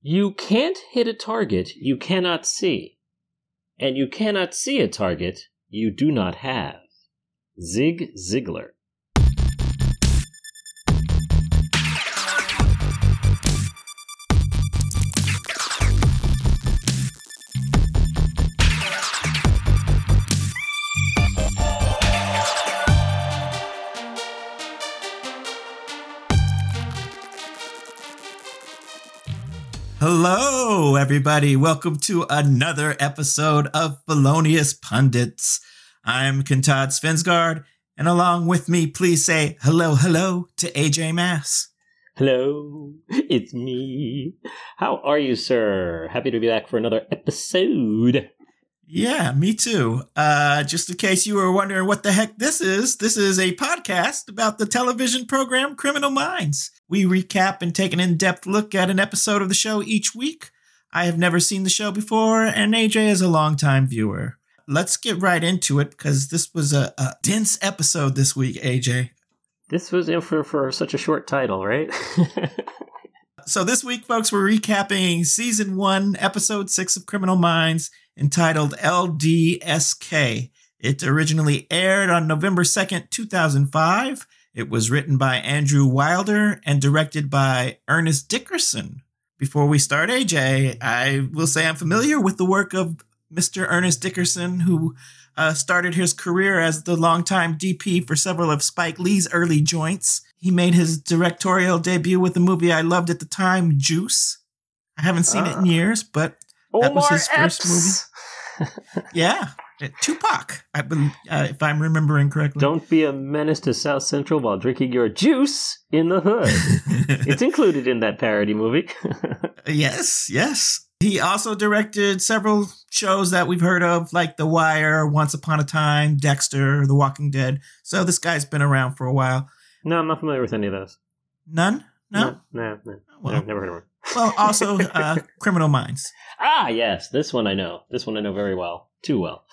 You can't hit a target you cannot see, and you cannot see a target you do not have. Zig Ziglar. Hello, everybody. Welcome to another episode of Felonious Pundits. I'm Kentad Svensgaard, and along with me, please say hello, hello to AJ Mass. Hello, it's me. How are you, sir? Happy to be back for another episode. Yeah, me too. Uh, just in case you were wondering what the heck this is, this is a podcast about the television program Criminal Minds. We recap and take an in depth look at an episode of the show each week. I have never seen the show before, and AJ is a longtime viewer. Let's get right into it because this was a, a dense episode this week, AJ. This was in for, for such a short title, right? So this week, folks, we're recapping season one, episode six of Criminal Minds, entitled LDSK. It originally aired on November 2nd, 2005. It was written by Andrew Wilder and directed by Ernest Dickerson. Before we start, AJ, I will say I'm familiar with the work of Mr. Ernest Dickerson, who uh, started his career as the longtime DP for several of Spike Lee's early joints. He made his directorial debut with the movie I loved at the time, Juice. I haven't seen uh, it in years, but that was his first movie. Yeah, Tupac, I uh, if I'm remembering correctly. Don't be a menace to South Central while drinking your juice in the hood. it's included in that parody movie. yes, yes. He also directed several shows that we've heard of, like The Wire, Once Upon a Time, Dexter, The Walking Dead. So this guy's been around for a while. no, I'm not familiar with any of those. None? No? No, no. Well. no never heard of her. Well, also uh, Criminal Minds. Ah, yes, this one I know. This one I know very well. Too well.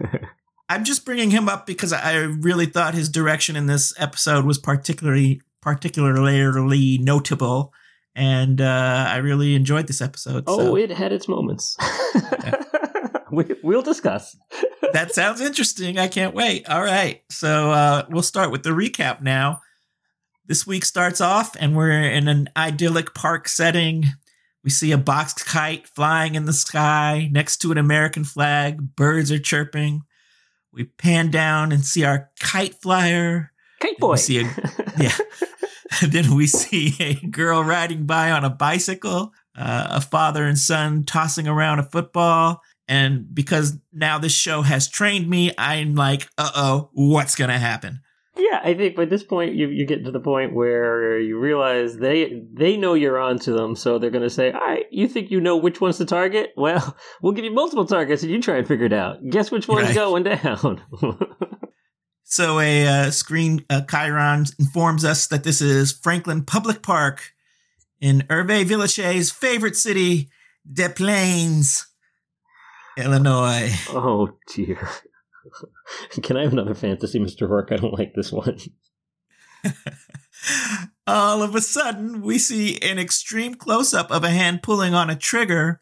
I'm just bringing him up because I really thought his direction in this episode was particularly particularly notable, and uh, I really enjoyed this episode. Oh, so it had its moments. we, we'll discuss. that sounds interesting. I can't wait. All right, so uh, we'll start with the recap now. This week starts off, and we're in an idyllic park setting. We see a box kite flying in the sky next to an American flag. Birds are chirping. We pan down and see our kite flyer. Kite boy. see a yeah. then we see a girl riding by on a bicycle, uh, a father and son tossing around a football. And because now this show has trained me, I'm like, uh oh, what's going to happen? Yeah, I think by this point you you get to the point where you realize they they know you're on to them, so they're going to say, "All right, you think you know which one's to target? Well, we'll give you multiple targets, and you try and figure it out. Guess which one's Right. going down." So a uh, screen uh, Chiron informs us that this is Franklin Public Park in Hervé Villechaize's favorite city, Des Plaines, Illinois. oh dear. Can I have another fantasy, Mister Rourke? I don't like this one. All of a sudden, we see an extreme close up of a hand pulling on a trigger,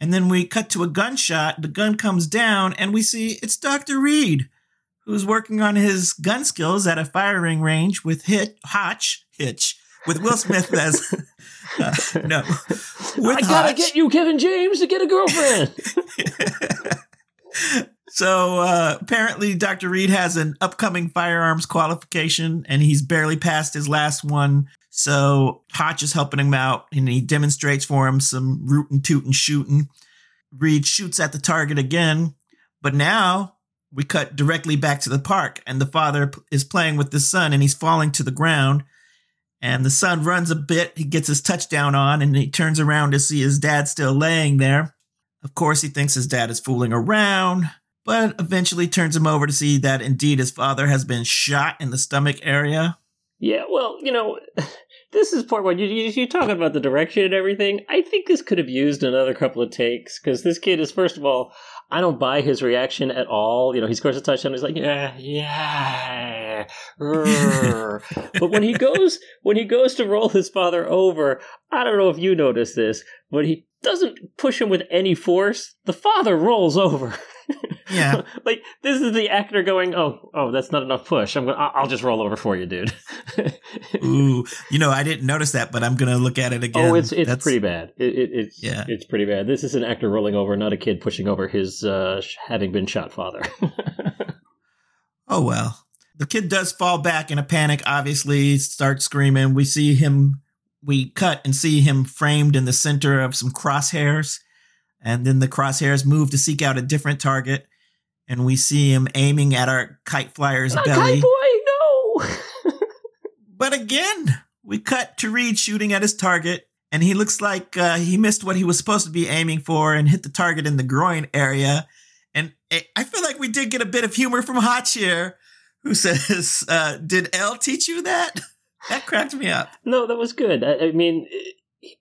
and then we cut to a gunshot. The gun comes down, and we see it's Dr. Reed, who's working on his gun skills at a firing range with Hit Hotch Hitch with Will Smith as uh, no with I gotta Hotch. get you, Kevin James, to get a girlfriend. So uh, apparently, Dr. Reed has an upcoming firearms qualification, and he's barely passed his last one. So Hotch is helping him out, and he demonstrates for him some rootin' tootin' shooting. Reed shoots at the target again, but now we cut directly back to the park, and the father is playing with the son, and he's falling to the ground. And the son runs a bit. He gets his touchdown on, and he turns around to see his dad still laying there. Of course, he thinks his dad is fooling around, but eventually turns him over to see that indeed his father has been shot in the stomach area. Yeah, well, you know, this is part one. You, you, you talk about the direction and everything. I think this could have used another couple of takes because this kid is, first of all, I don't buy his reaction at all. You know, he scores a touchdown. He's like, yeah, yeah. but when he goes, when he goes to roll his father over, I don't know if you notice this, but he doesn't push him with any force. The father rolls over. Yeah. like this is the actor going, oh, oh, that's not enough push. I'm going to I'll just roll over for you, dude. Ooh, you know, I didn't notice that, but I'm gonna look at it again. Oh, it's it's That's- pretty bad. It, it, it's Yeah. it's pretty bad. This is an actor rolling over, not a kid pushing over his uh, having been shot father. Oh well. The kid does fall back in a panic, obviously, starts screaming. We see him, we cut and see him framed in the center of some crosshairs. And then the crosshairs move to seek out a different target. And we see him aiming at our kite flyer's Not belly. Kite boy, no. But again, we cut to Reed shooting at his target. And he looks like uh, he missed what he was supposed to be aiming for and hit the target in the groin area. And it, I feel like we did get a bit of humor from Hotch here, who says, uh, Did Elle teach you that? That cracked me up. no, that was good. I, I mean, it,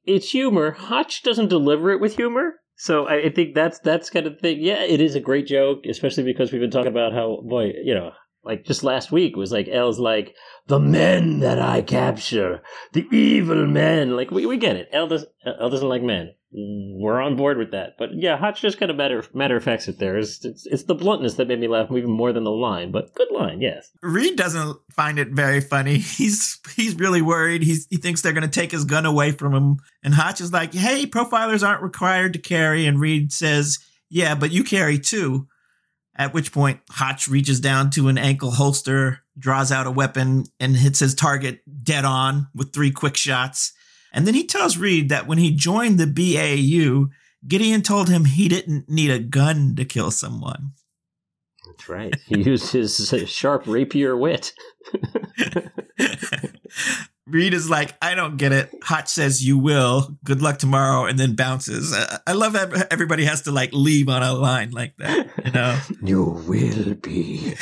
it's humor. Hotch doesn't deliver it with humor. So I, think that's that's kind of thing. Yeah, it is a great joke, especially because we've been talking about how boy, you know, like just last week was like Elle's like the men that I capture, the evil men. Like we, we get it. Elle does Elle doesn't like men. We're on board with that. But yeah, Hotch just kind of matter matter of facts it there. It's, it's it's the bluntness that made me laugh even more than the line. But good line, yes. Reed doesn't find it very funny. He's he's really worried. He's he thinks they're going to take his gun away from him. And Hotch is like, "Hey, profilers aren't required to carry." And Reed says, "Yeah, but you carry too." At which point, Hotch reaches down to an ankle holster, draws out a weapon, and hits his target dead on with three quick shots. And then he tells Reed that when he joined the BAU, Gideon told him he didn't need a gun to kill someone. That's right. He used his uh, sharp rapier wit. Reed is like, I don't get it. Hotch says you will. Good luck tomorrow, and then bounces. I, I love that everybody has to like leave on a line like that. You know, You will be.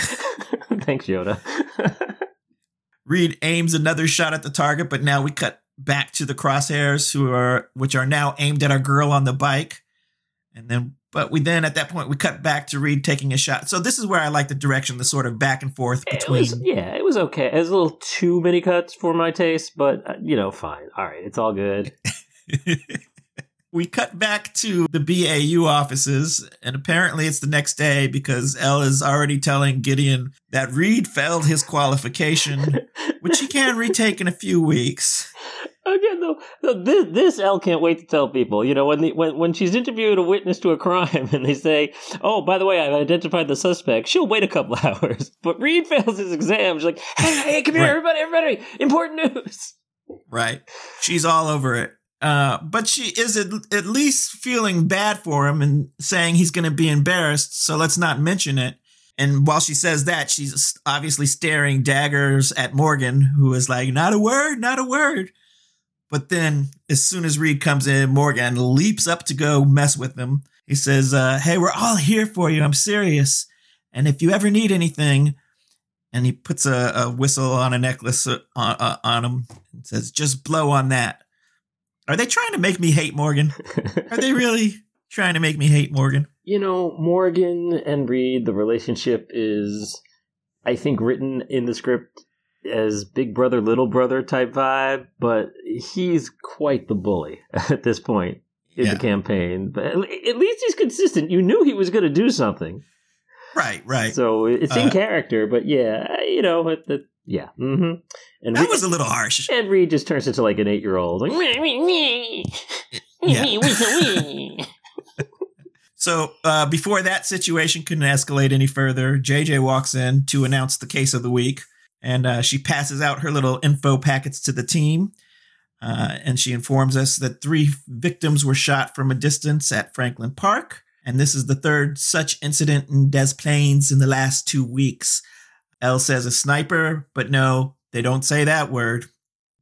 Thanks, Yoda. Reed aims another shot at the target, but now we cut back to the crosshairs, who are which are now aimed at our girl on the bike, and then. But we then at that point we cut back to Reed taking a shot. So this is where I like the direction, the sort of back and forth It between. was, yeah, it was okay. It was a little too many cuts for my taste, but uh, you know, fine. All right, it's all good. we cut back to the BAU offices, and apparently it's the next day because Elle is already telling Gideon that Reed failed his qualification, which he can retake in a few weeks. Again, though, though, this, this Elle can't wait to tell people. You know, when the, when when she's interviewed a witness to a crime, and they say, "Oh, by the way, I've identified the suspect," she'll wait a couple hours. But Reed fails his exam. She's like, "Hey, hey, come here, Right. everybody, everybody! Important news." Right. She's all over it. Uh, but she is at, at least feeling bad for him and saying he's going to be embarrassed, so let's not mention it. And while she says that, she's obviously staring daggers at Morgan, who is like, not a word, not a word. But then, as soon as Reed comes in, Morgan leaps up to go mess with him. He says, uh, Hey, we're all here for you. I'm serious. And if you ever need anything, and he puts a, a whistle on a necklace uh, on, uh, on him and says, Just blow on that. Are they trying to make me hate Morgan? Are they really trying to make me hate Morgan? you know, Morgan and Reed, the relationship is, I think, written in the script as big brother, little brother type vibe, but he's quite the bully at this point in Yeah. the campaign. But at least he's consistent. You knew he was going to do something. Right, right. So it's in Uh, character, but yeah, you know, it, it, yeah. hmm And that Reed, was a little harsh. and Reed just turns into like an eight year old. Like, Yeah. So uh, before that situation couldn't escalate any further, JJ walks in to announce the case of the week, and uh, she passes out her little info packets to the team. Uh, and she informs us that three victims were shot from a distance at Franklin Park, and this is the third such incident in Des Plaines in the last two weeks. Elle says a sniper, but no, they don't say that word.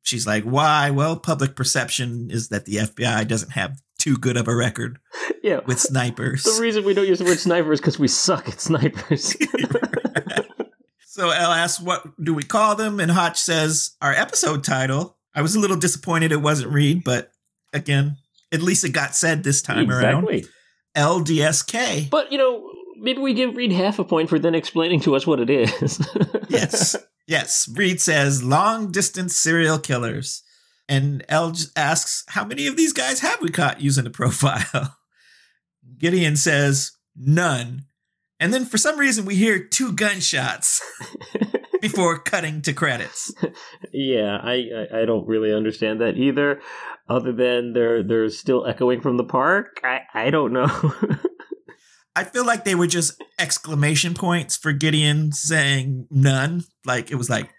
She's like, why? Well, public perception is that the FBI doesn't have too good of a record yeah. with snipers. The reason we don't use the word sniper is because we suck at snipers. so Elle asks, what do we call them? And Hotch says, our episode title. I was a little disappointed it wasn't Reed, but again, at least it got said this time around. LDSK. But, you know, maybe we give Reed half a point for then explaining to us what it is. yes. Yes. Reed says long distance serial killers. And Elle asks, How many of these guys have we caught using the profile? Gideon says, None. And then for some reason, we hear two gunshots before cutting to credits. Yeah, I, I, I don't really understand that either. Other than they're they're still echoing from the park. I I don't know. I feel like they were just exclamation points for Gideon saying none. Like it was like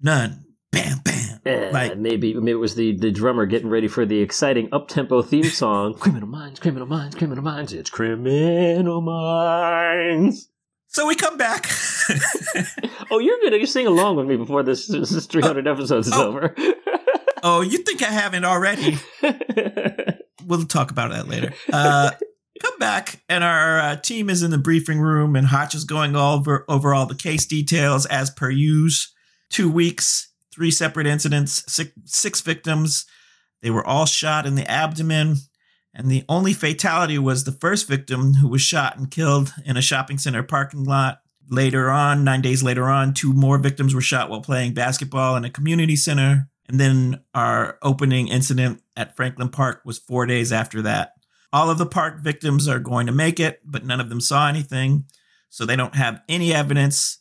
none, bam, bam. Eh, like maybe maybe it was the the drummer getting ready for the exciting up tempo theme song. criminal minds, criminal minds, criminal minds. It's criminal minds. So we come back. oh, you're gonna sing along with me before this, this 300 episodes is oh. over. oh, you think I haven't already? we'll talk about that later. Uh, come back, and our uh, team is in the briefing room, and Hotch is going over over all the case details as per use. Two weeks, three separate incidents, six, six victims. They were all shot in the abdomen, and the only fatality was the first victim who was shot and killed in a shopping center parking lot. Later on, nine days later on, two more victims were shot while playing basketball in a community center. And then our opening incident at Franklin Park was four days after that. All of the park victims are going to make it, but none of them saw anything. So they don't have any evidence.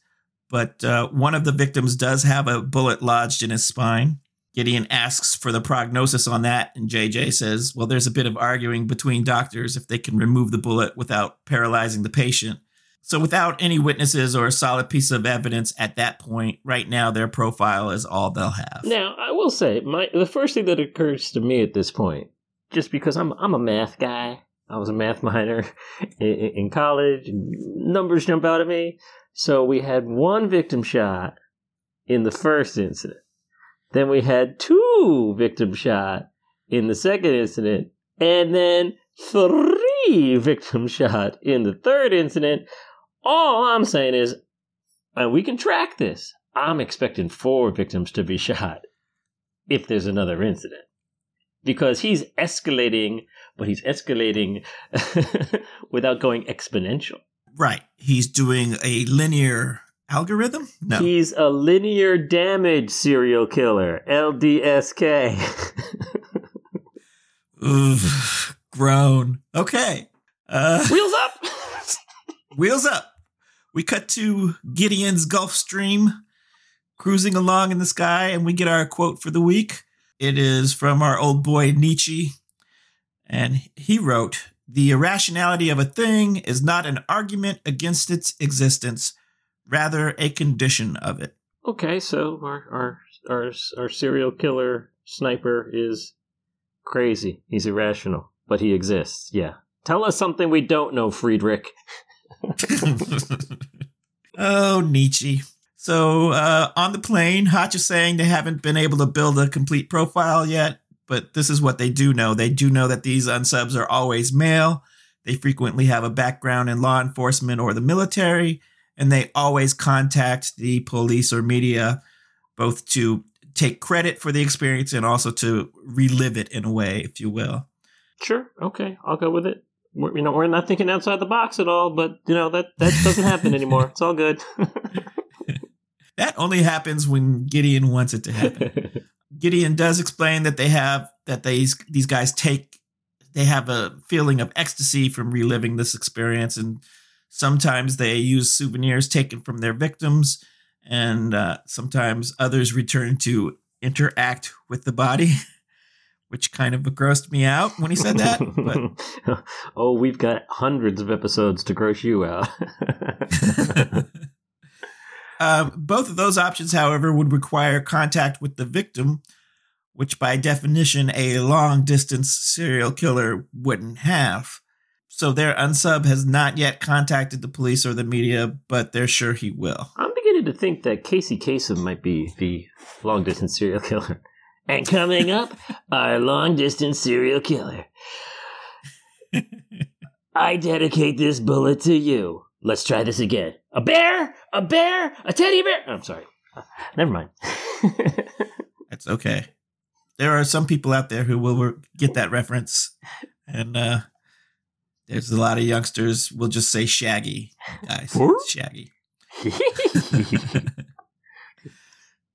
But uh, one of the victims does have a bullet lodged in his spine. Gideon asks for the prognosis on that, and JJ says, Well, there's a bit of arguing between doctors if they can remove the bullet without paralyzing the patient. So, without any witnesses or a solid piece of evidence at that point, right now their profile is all they'll have. Now, I will say, my the first thing that occurs to me at this point just because I'm I'm a math guy. I was a math minor in, in college. Numbers jump out at me. So we had one victim shot in the first incident. Then we had two victim shot in the second incident, and then three victim shot in the third incident. All I'm saying is, and we can track this. I'm expecting four victims to be shot if there's another incident because he's escalating, but he's escalating without going exponential. Right. He's doing a linear algorithm? No. He's a linear damage serial killer, LDSK. Oof, groan. Okay. Uh, wheels up. wheels up. We cut to Gideon's Gulfstream cruising along in the sky, and we get our quote for the week. It is from our old boy Nietzsche. And he wrote The irrationality of a thing is not an argument against its existence, rather, a condition of it. Okay, so our, our, our, our serial killer sniper is crazy. He's irrational, but he exists. Yeah. Tell us something we don't know, Friedrich. oh, Nietzsche. So uh, on the plane, Hotch is saying they haven't been able to build a complete profile yet, but this is what they do know. They do know that these unsubs are always male. They frequently have a background in law enforcement or the military, and they always contact the police or media, both to take credit for the experience and also to relive it in a way, if you will. Sure. Okay. I'll go with it. We're, you know, we're not thinking outside the box at all, but you know that that doesn't happen anymore. It's all good. That only happens when Gideon wants it to happen. Gideon does explain that they have that these these guys take they have a feeling of ecstasy from reliving this experience and sometimes they use souvenirs taken from their victims and uh, sometimes others return to interact with the body which kind of grossed me out when he said that but oh we've got hundreds of episodes to gross you out um, both of those options, however, would require contact with the victim, which by definition a long distance serial killer wouldn't have. So their unsub has not yet contacted the police or the media, but they're sure he will. I'm beginning to think that Casey Kasem might be the long distance serial killer. And coming up, our long distance serial killer. I dedicate this bullet to you. Let's try this again. A bear? A bear? A teddy bear? Oh, I'm sorry. Never mind. That's okay. There are some people out there who will get that reference, and uh, There's a lot of youngsters We'll just say Shaggy, guys. Shaggy.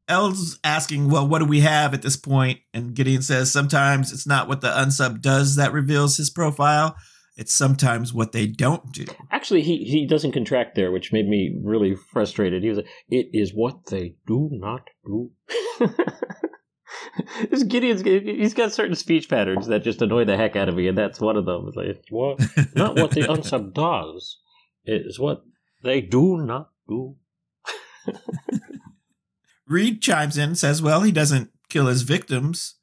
Elle's asking, well, what do we have at this point? And Gideon says, sometimes it's not what the unsub does that reveals his profile. It's sometimes what they don't do. Actually, he, he doesn't contract there, which made me really frustrated. He was like, it is what they do not do. this Gideon's, he's got certain speech patterns that just annoy the heck out of me, and that's one of them. It's like, what, not what the unsub does, it is what they do not do. Reed chimes in, says, well, he doesn't kill his victims.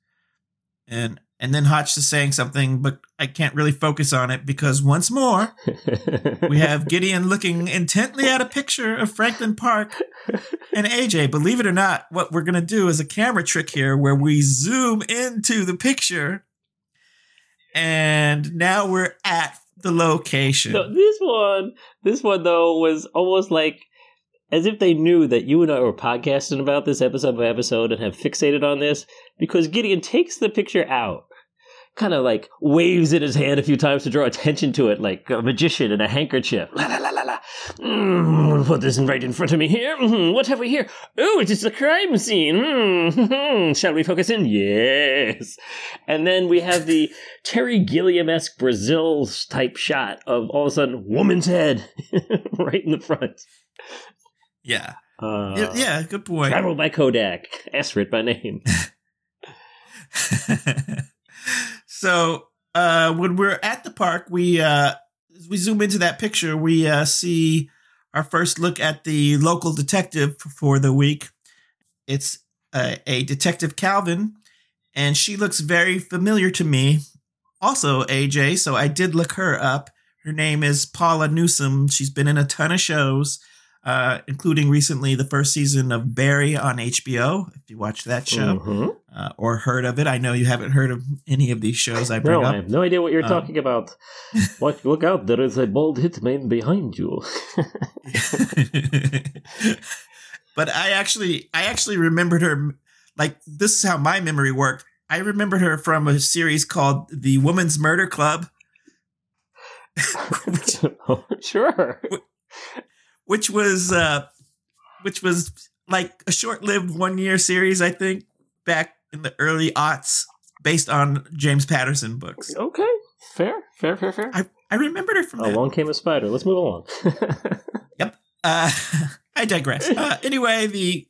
And and then Hotch is saying something, but I can't really focus on it because once more, we have Gideon looking intently at a picture of Franklin Park and AJ. Believe it or not, what we're going to do is a camera trick here where we zoom into the picture. And now we're at the location. So this one, this one though, was almost like as if they knew that you and I were podcasting about this episode by episode and have fixated on this because Gideon takes the picture out, kind of like waves it in his hand a few times to draw attention to it, like a magician in a handkerchief. La la la la la. Mm, put this right in front of me here. Mm, what have we here? Oh, it is a crime scene. Mm, shall we focus in? Yes. And then we have the Terry Gilliam esque Brazil type shot of all of a sudden woman's head right in the front. Yeah. Uh, yeah, yeah, good point. Travel by Kodak. Astrid by name. so uh, when we're at the park, we uh, we zoom into that picture. We uh, see our first look at the local detective for the week. It's a, a detective Calvin, and she looks very familiar to me. Also, AJ. So I did look her up. Her name is Paula Newsome. She's been in a ton of shows uh, including recently the first season of Barry on HBO. If you watched that show Mhm. uh, or heard of it, I know you haven't heard of any of these shows I bring No, I up. have no idea what you're Um, talking about. What? Look out! There is a bald hitman behind you. but I actually, I actually remembered her. Like this is how my memory worked. I remembered her from a series called The Woman's Murder Club, which, sure. Which was, uh, which was like a short-lived one-year series, I think, back in the early aughts, based on James Patterson books. Okay. Fair. Fair. Fair. Fair. I, I remembered her from that. Along came a spider. Let's move along. Yep. Uh, I digress. Uh, anyway, the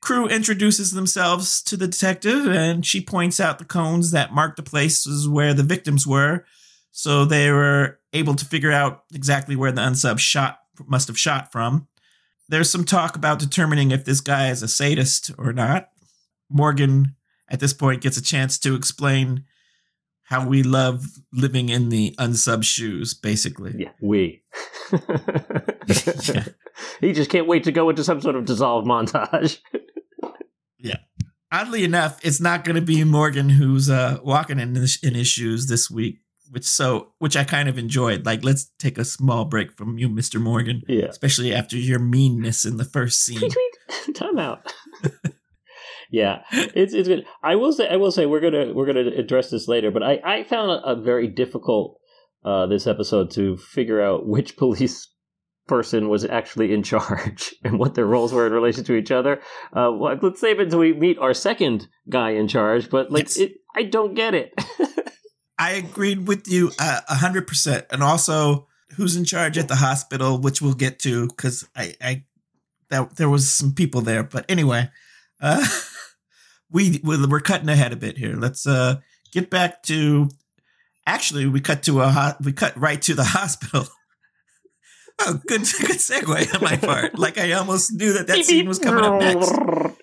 crew introduces themselves to the detective, and she points out the cones that mark the places where the victims were. So they were able to figure out exactly where the unsub shot must have shot from. There's some talk about determining if this guy is a sadist or not. Morgan, at this point, gets a chance to explain how we love living in the unsub shoes, basically. yeah. We. yeah. He just can't wait to go into some sort of dissolved montage. Yeah. Oddly enough, it's not going to be Morgan who's uh, walking in his, in his shoes this week, which so which I kind of enjoyed. Like, let's take a small break from you, Mister Morgan, Yeah. especially after your meanness in the first scene. Time out. yeah, it's it's good. I will say I will say we're gonna we're gonna address this later, but I I found it a very difficult uh, this episode to figure out which police person was actually in charge and what their roles were in relation to each other. Uh, well, let's save it until we meet our second guy in charge. But like, Yes. it, I don't get it. I agreed with you uh, a hundred percent, and also who's in charge at the hospital, which we'll get to because I, I that there was some people there. But anyway, uh, we we're cutting ahead a bit here. Let's uh, get back to. Actually, we cut to a ho- we cut right to the hospital. Oh, good good segue on my part. Like I almost knew that that scene was coming up next.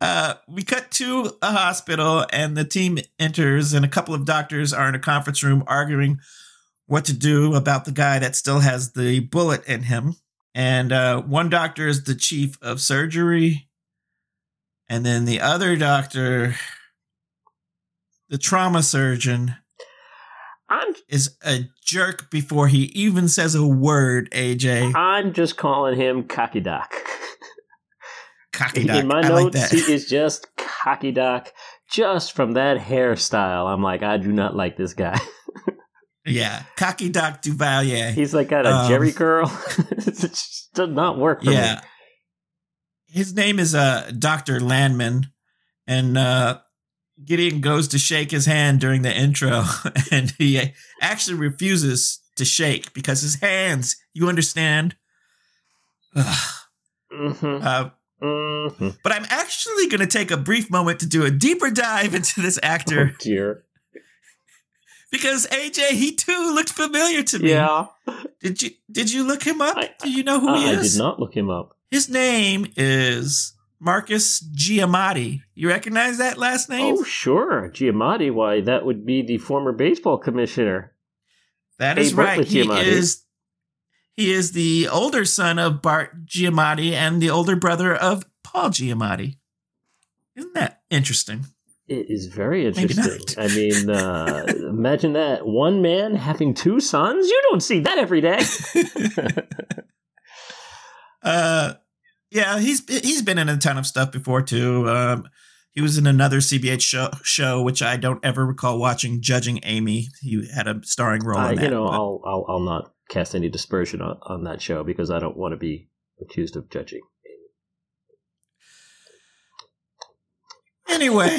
Uh, we cut to a hospital, and the team enters, and a couple of doctors are in a conference room arguing what to do about the guy that still has the bullet in him. And uh, one doctor is the chief of surgery, and then the other doctor, the trauma surgeon, I'm is a jerk before he even says a word. AJ, I'm just calling him Cocky Doc. cocky doc. In my I like notes, that. he is just cocky doc. Just from that hairstyle, I'm like, I do not like this guy. Yeah, Cocky Doc Duvalier. He's like got a Um, Jheri curl. it just does not work for yeah. me. His name is uh Dr. Landman and uh Gideon goes to shake his hand during the intro and he actually refuses to shake because his hands, you understand? Ugh. hmm Uh, hmm but I'm actually going to take a brief moment to do a deeper dive into this Oh actor dear. because AJ he too looked familiar to me. Yeah. Did you did you look him up? I- Do you know who he is? I did not look him up. His name is Marcus Giamatti. You recognize that last name? Oh, sure. Giamatti. Why, that would be the former baseball commissioner. that is Abe right. He Giamatti. is he is the older son of Bart Giamatti and the older brother of Paul Giamatti. Isn't that interesting? It is very interesting. I mean, uh, imagine that one man having two sons. You don't see that every day. uh yeah, he's he's been in a ton of stuff before too. Um he was in another CBS show, show which I don't ever recall watching, Judging Amy. He had a starring role Uh, in that. you know, but- I'll, I'll I'll not cast any dispersion on, on that show because I don't want to be accused of judging. Anyway,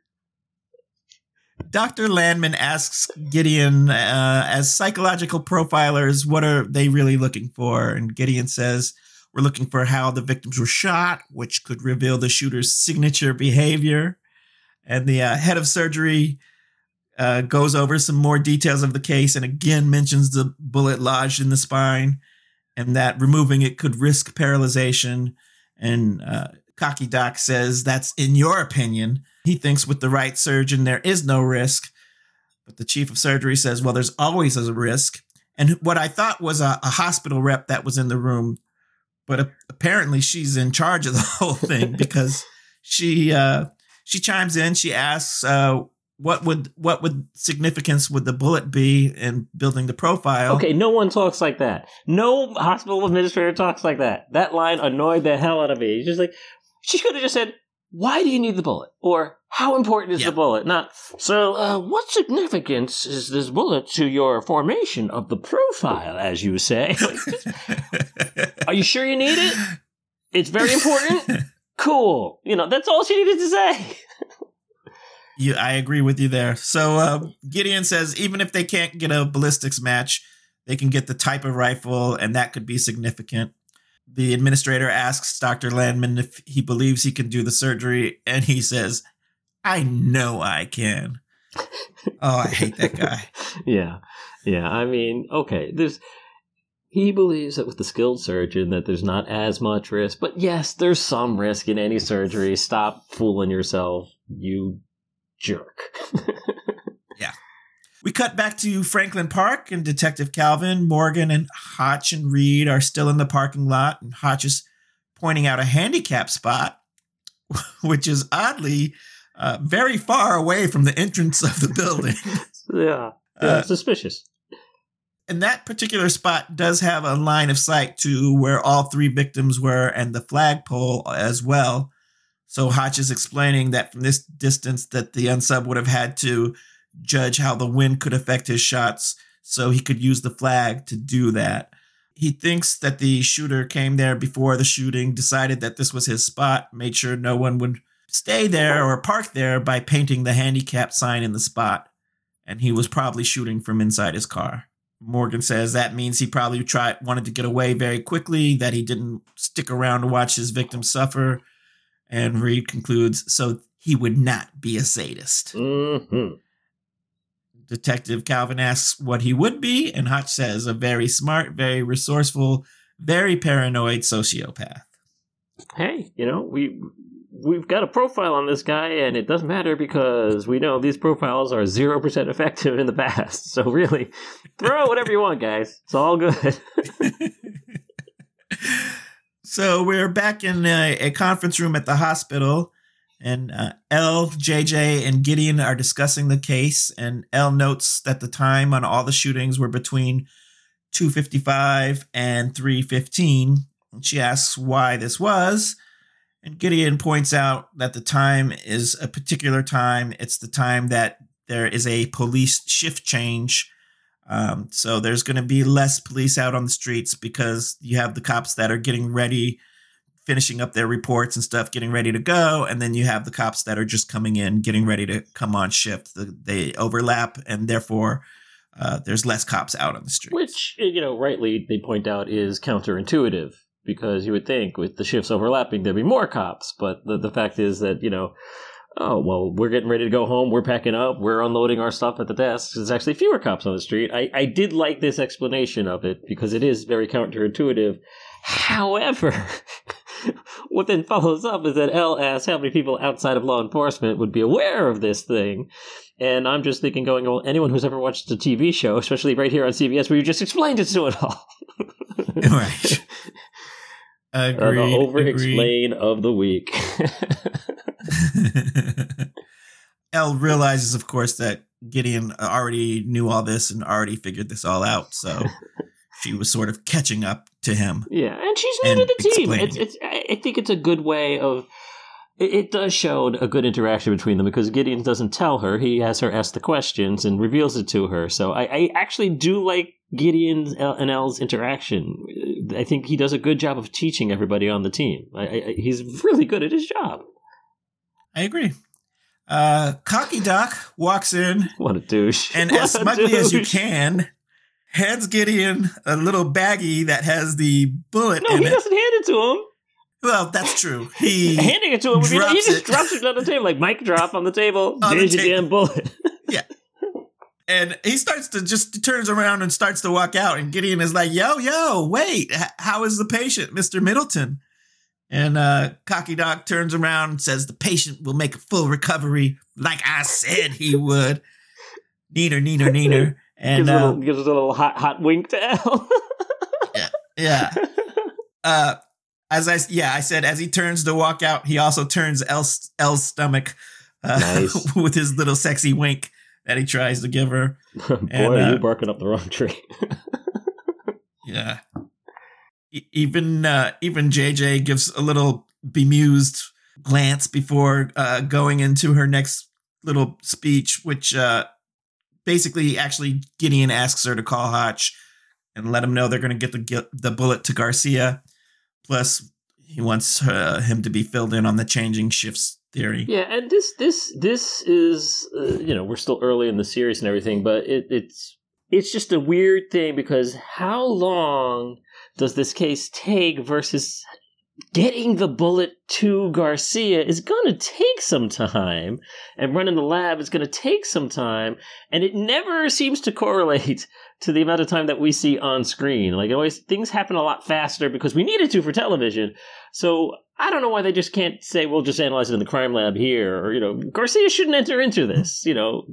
Dr. Landman asks Gideon, uh, as psychological profilers, what are they really looking for? And Gideon says, We're looking for how the victims were shot, which could reveal the shooter's signature behavior. And the uh, head of surgery uh, goes over some more details of the case and again mentions the bullet lodged in the spine and that removing it could risk paralyzation. And uh, Cocky Doc says that's in your opinion. He thinks with the right surgeon, there is no risk. But the chief of surgery says, well, there's always a risk. And what I thought was a, a hospital rep that was in the room, but a- apparently she's in charge of the whole thing because she uh, she chimes in. She asks, uh, "What would what would significance would the bullet be in building the profile?" Okay, no one talks like that. No hospital administrator talks like that. That line annoyed the hell out of me. She's just like, she could have just said, "Why do you need the bullet?" or "How important is Yeah. the bullet?" Not so. Uh, what significance is this bullet to your formation of the profile, as you say? Are you sure you need it? It's very important. Cool. You know, that's all she needed to say. You, I agree with you there. So uh, Gideon says even if they can't get a ballistics match, they can get the type of rifle, and that could be significant. The administrator asks Dr. Landman if he believes he can do the surgery, and he says, I know I can. Oh, I hate that guy. yeah, yeah. I mean, okay. There's he believes that with the skilled surgeon that there's not as much risk, but yes, there's some risk in any surgery. Stop fooling yourself, you jerk. Yeah. We cut back to Franklin Park, and Detective Calvin, Morgan, and Hotch and Reed are still in the parking lot, and Hotch is pointing out a handicap spot, which is oddly uh, very far away from the entrance of the building. yeah, yeah Uh, suspicious. and that particular spot does have a line of sight to where all three victims were and the flagpole as well. So Hotch is explaining that from this distance that the unsub would have had to judge how the wind could affect his shots so he could use the flag to do that. He thinks that the shooter came there before the shooting, decided that this was his spot, made sure no one would stay there or park there by painting the handicap sign in the spot. And he was probably shooting from inside his car. Morgan says that means he probably tried wanted to get away very quickly, that he didn't stick around to watch his victim suffer. And Reed concludes, so he would not be a sadist. hmm Detective Calvin asks what he would be, and Hotch says a very smart, very resourceful, very paranoid sociopath. Hey, you know we. We've got a profile on this guy, and it doesn't matter because we know these profiles are 0% effective in the past. So, really, throw out whatever you want, guys. It's all good. so we're back in a, a conference room at the hospital, and uh, Elle, JJ, and Gideon are discussing the case. And Elle notes that the time on all the shootings were between 2:55 and 3:15. And she asks why this was. And Gideon points out that the time is a particular time. It's the time that there is a police shift change. Um, so there's going to be less police out on the streets because you have the cops that are getting ready, finishing up their reports and stuff, getting ready to go, and then you have the cops that are just coming in, getting ready to come on shift. The, they overlap, and therefore uh, there's less cops out on the streets. Which, you know, rightly they point out is counterintuitive because you would think with the shifts overlapping there'd be more cops, but the the fact is that you know. Oh well, we're getting ready to go home. We're packing up. We're unloading our stuff at the desk. There's actually fewer cops on the street. I, I did like this explanation of it because it is very counterintuitive. However, what then follows up is that Elle asks how many people outside of law enforcement would be aware of this thing. And I'm just thinking, going, well, anyone who's ever watched a TV show, especially right here on CBS, where you just explained it to it all. right. Agreed, uh, the over explain of the week. Elle realizes, of course, that Gideon already knew all this and already figured this all out. So she was sort of catching up to him. Yeah, and she's new to the team. It's, it's, I think it's a good way of. It, it does show a good interaction between them because Gideon doesn't tell her; he has her ask the questions and reveals it to her. So I, I actually do like Gideon and Elle's interaction. I think he does a good job of teaching everybody on the team. I, I, he's really good at his job. I agree. Uh, Cocky Doc walks in What a douche! and What as smugly as you can hands Gideon a little baggie that has the bullet No, he it. doesn't hand it to him. Well, that's true. He Handing it to him would be like, he just it. drops it on the table like mic drop on the table. On the There's your table. damn bullet. and he starts to just turns around and starts to walk out and gideon is like yo yo wait h- how is the patient mr middleton and uh cocky doc turns around and says the patient will make a full recovery like i said he would neener neener neener and gives, a uh, little, gives a little hot hot wink to Al. yeah uh as i yeah i said as he turns to walk out he also turns Elle's, stomach uh, Nice. with his little sexy wink that he tries to give her Boy, And, are uh, you barking up the wrong tree. Yeah. E- even uh, even JJ gives a little bemused glance before uh, going into her next little speech, which uh, basically actually Gideon asks her to call Hotch and let him know they're going to get the the bullet to Garcia. Plus, he wants uh, him to be filled in on the changing shifts theory. yeah, and this this this is uh, you know we're still early in the series and everything, but it, it's it's just a weird thing because how long does this case take versus getting the bullet to Garcia is going to take some time, and running the lab is going to take some time, and it never seems to correlate to the amount of time that we see on screen. Like always, things happen a lot faster because we needed to for television. So I don't know why they just can't say we'll just analyze it in the crime lab here, or you know, Garcia shouldn't enter into this. You know,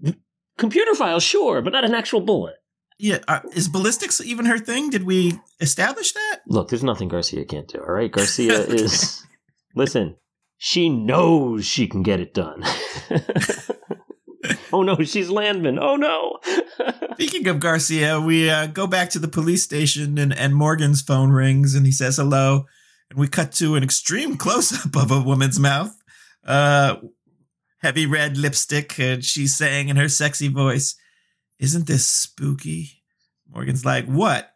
computer files, sure, but not an actual bullet. Yeah, uh, is ballistics even her thing? Did we establish that? Look, there's nothing Garcia can't do. All right, Garcia is. Listen, she knows she can get it done. oh no, she's Landman. Oh no. Speaking of Garcia, we uh, go back to the police station and, and Morgan's phone rings and he says hello. And we cut to an extreme close up of a woman's mouth, uh, heavy red lipstick. And she's saying in her sexy voice, Isn't this spooky? Morgan's like, What?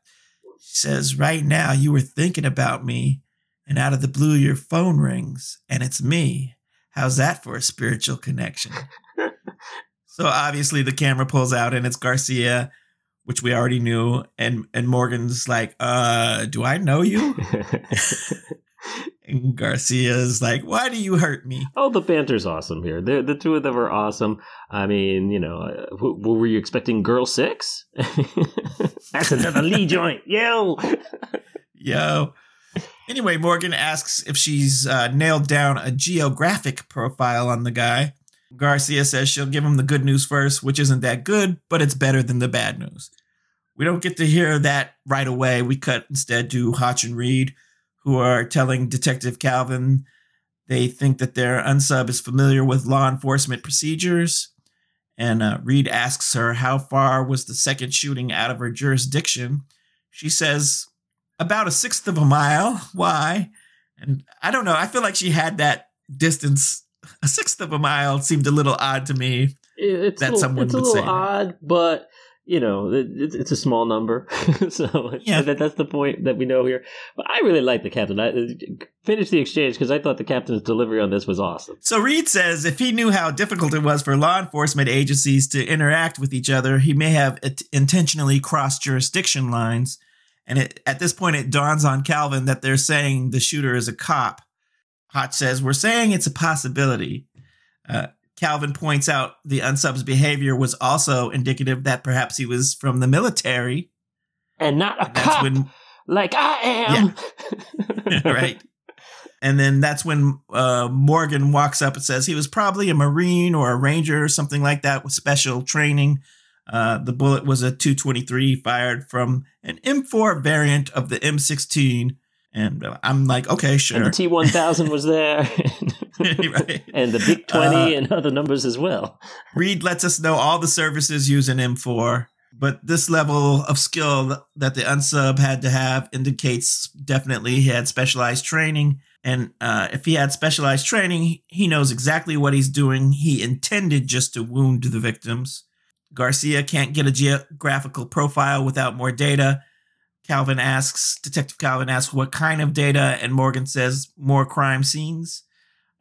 She says, Right now you were thinking about me, and out of the blue your phone rings, and it's me. How's that for a spiritual connection? So obviously the camera pulls out and it's Garcia, which we already knew, and and Morgan's like, "Uh, do I know you?" And Garcia's like, "Why do you hurt me?" oh, the banter's awesome here. The the two of them are awesome. I mean, you know, uh, w- were you expecting Girl Six? That's another Lee joint. Yo. Yo. Anyway, Morgan asks if she's uh, nailed down a geographic profile on the guy. Garcia says she'll give him the good news first, which isn't that good, but it's better than the bad news. We don't get to hear that right away. We cut instead to Hotch and Reed, who are telling Detective Calvin they think that their unsub is familiar with law enforcement procedures. And uh, Reed asks her how far was the second shooting out of her jurisdiction. She says about a sixth of a mile. Why? And I don't know. I feel like she had that distance. A sixth of a mile seemed a little odd to me. it's that a someone it's a would little say. odd, but you know, it, it's it's a small number, so Yeah. that, that's the point that we know here. But I really like the captain. I finished the exchange because I thought the captain's delivery on this was awesome. So Reed says if he knew how difficult it was for law enforcement agencies to interact with each other, he may have it- intentionally crossed jurisdiction lines. And it, at this point, it dawns on Calvin that they're saying the shooter is a cop. Hotch says, We're saying it's a possibility. Uh, Calvin points out the unsub's behavior was also indicative that perhaps he was from the military. And not a And cop when like I am. right. And then that's when uh, Morgan walks up and says he was probably a Marine or a Ranger or something like that with special training. Uh, the bullet was a 223 fired from an M4 variant of the M16. And I'm like, okay, And sure. the T one thousand was there, Right. and the Big Twenty Uh, and other numbers as well. Reid lets us know all the services an M4, but this level of skill that the unsub had to have indicates definitely he had specialized training. And uh, if he had specialized training, he knows exactly what he's doing. He intended just to wound the victims. Garcia can't get a geographical profile without more data. Calvin asks, Detective Calvin asks what kind of data, and Morgan says more crime scenes.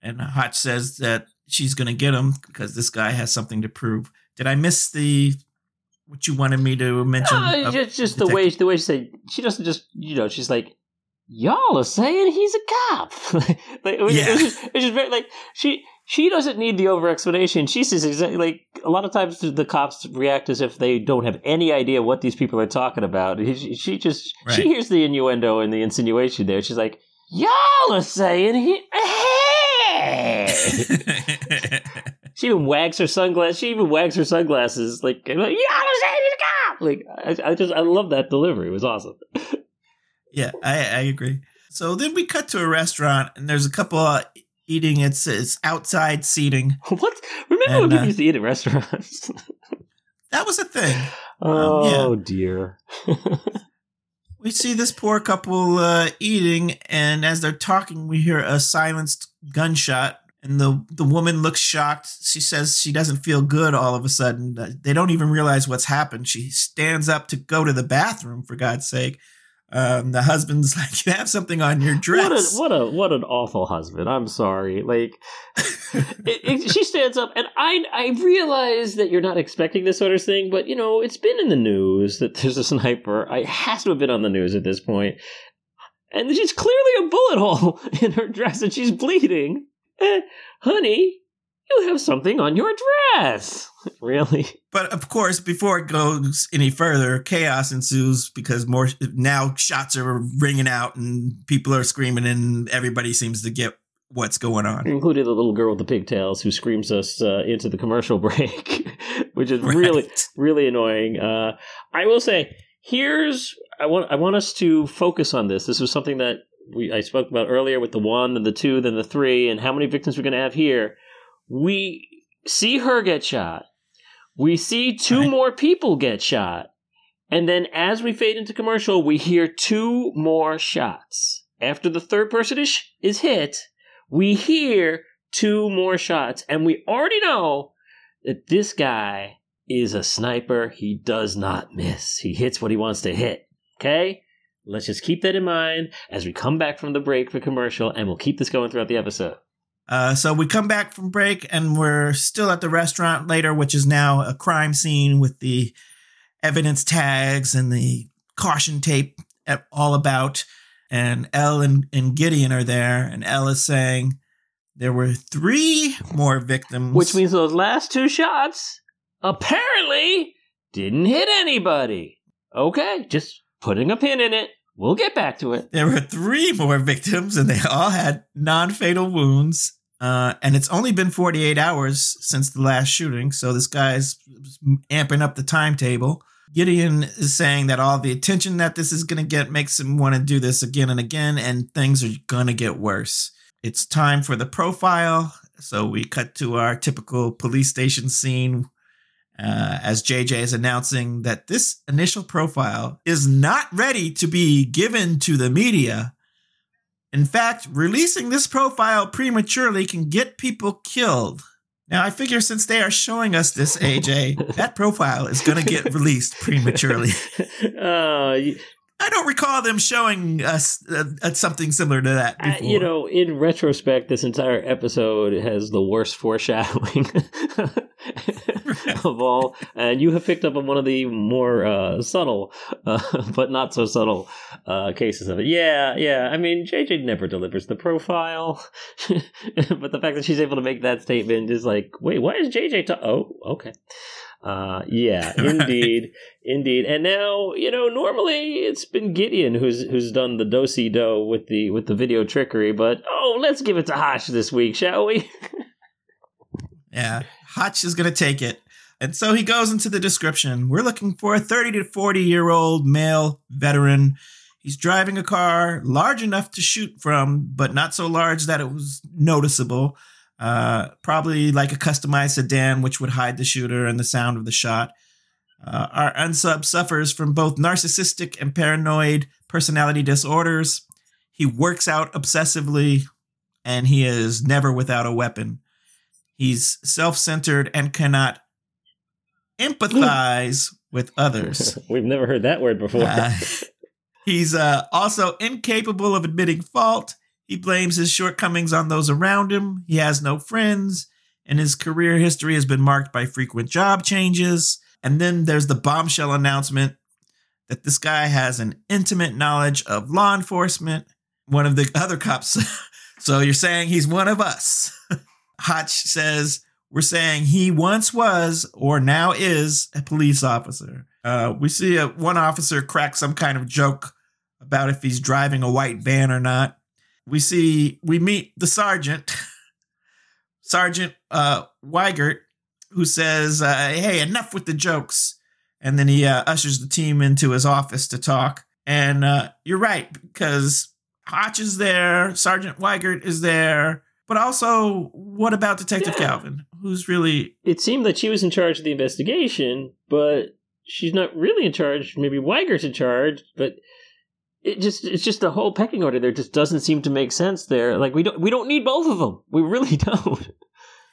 And Hotch says that she's going to get him because this guy has something to prove. Did I miss the what you wanted me to mention? Uh, just just the way the way she said she doesn't just you know she's like y'all are saying he's a cop. like, it was, Yeah. it was just, it was just very like she she doesn't need the over explanation. She says exactly like a lot of times the cops react as if they don't have any idea what these people are talking about. She, she just Right. she hears the innuendo and the insinuation there. She's like y'all are saying he. Hey! She even wags her sunglasses. She even wags her sunglasses like, "Y'all are saying he's a cop!" Like, I, I just, I love that delivery. It was awesome. yeah, I, I agree. So then we cut to a restaurant, and there's a couple uh, eating. It's it's outside seating. What? Remember when And, people uh, used to eat at restaurants? That was a thing. oh dear. We see this poor couple uh, eating, and as they're talking, we hear a silenced gunshot. And the, the woman looks shocked. She says she doesn't feel good all of a sudden. They don't even realize what's happened. She stands up to go to the bathroom, for God's sake. Um, the husband's like, You have something on your dress. What a what a what an awful husband. I'm sorry. Like it, it, she stands up, and I I realize that you're not expecting this sort of thing, but you know it's been in the news that there's a sniper. I it has to have been on the news at this point, and she's clearly a bullet hole in her dress, and she's bleeding. Eh, honey, you have something on your dress. really? But of course, before it goes any further, chaos ensues because more now shots are ringing out and people are screaming, and everybody seems to get what's going on. Including the little girl with the pigtails who screams us uh, into the commercial break, which is really really annoying. Uh, I will say, here's I want I want us to focus on this. This was something that we I spoke about earlier with the one, then the two, then the three, and how many victims we're going to have here. We see her get shot. We see two Right. more people get shot. And then as we fade into commercial, we hear two more shots. After the third person is, is hit, we hear two more shots. And we already know that this guy is a sniper. He does not miss. He hits what he wants to hit. Okay? Let's just keep that in mind as we come back from the break for commercial, and we'll keep this going throughout the episode. Uh, so we come back from break and we're still at the restaurant later, which is now a crime scene with the evidence tags and the caution tape all about. And Elle and, and Gideon are there, and Elle is saying there were three more victims. Which means those last two shots apparently didn't hit anybody. Okay, just putting a pin in it. We'll get back to it. there were three more victims, and they all had non fatal wounds. Uh, and it's only been 48 hours since the last shooting, so this guy's amping up the timetable. Gideon is saying that all the attention that this is going to get makes him want to do this again and again, and things are going to get worse. It's time for the profile. So we cut to our typical police station scene uh, as JJ is announcing that this initial profile is not ready to be given to the media. In fact, releasing this profile prematurely can get people killed. Now, I figure since they are showing us this, AJ, that profile is going to get released prematurely. you, I don't recall them showing us uh, uh, something similar to that uh, you know, in retrospect, this entire episode has the worst foreshadowing of all, and you have picked up on one of the more uh, subtle, uh, but not so subtle uh, cases of it. Yeah, yeah. I mean, JJ never delivers the profile, but the fact that she's able to make that statement is like, wait, why is JJ? Ta- oh, okay. Uh, yeah, indeed, indeed. And now, you know, normally it's been Gideon who's who's done the do si do with the with the video trickery, but oh, let's give it to Hosh this week, shall we? Yeah, Hotch is going to take it. And so he goes into the description. We're looking for a 30 to 40 year old male veteran. He's driving a car large enough to shoot from, but not so large that it was noticeable. Uh, probably like a customized sedan, which would hide the shooter and the sound of the shot. Uh, our unsub suffers from both narcissistic and paranoid personality disorders. He works out obsessively, and he is never without a weapon. He's self centered and cannot empathize with others. We've never heard that word before. Uh, he's uh, also incapable of admitting fault. He blames his shortcomings on those around him. He has no friends, and his career history has been marked by frequent job changes. And then there's the bombshell announcement that this guy has an intimate knowledge of law enforcement. One of the other cops. so you're saying he's one of us. Hotch says, We're saying he once was or now is a police officer. Uh, we see a, one officer crack some kind of joke about if he's driving a white van or not. We see, we meet the sergeant, Sergeant uh, Weigert, who says, uh, Hey, enough with the jokes. And then he uh, ushers the team into his office to talk. And uh, you're right, because Hotch is there, Sergeant Weigert is there. But also, what about Detective Yeah. Calvin, who's really it seemed that she was in charge of the investigation, but she's not really in charge. Maybe Weiger's in charge, but it just it's just the whole pecking order there just doesn't seem to make sense there. Like we don't we don't need both of them. We really don't.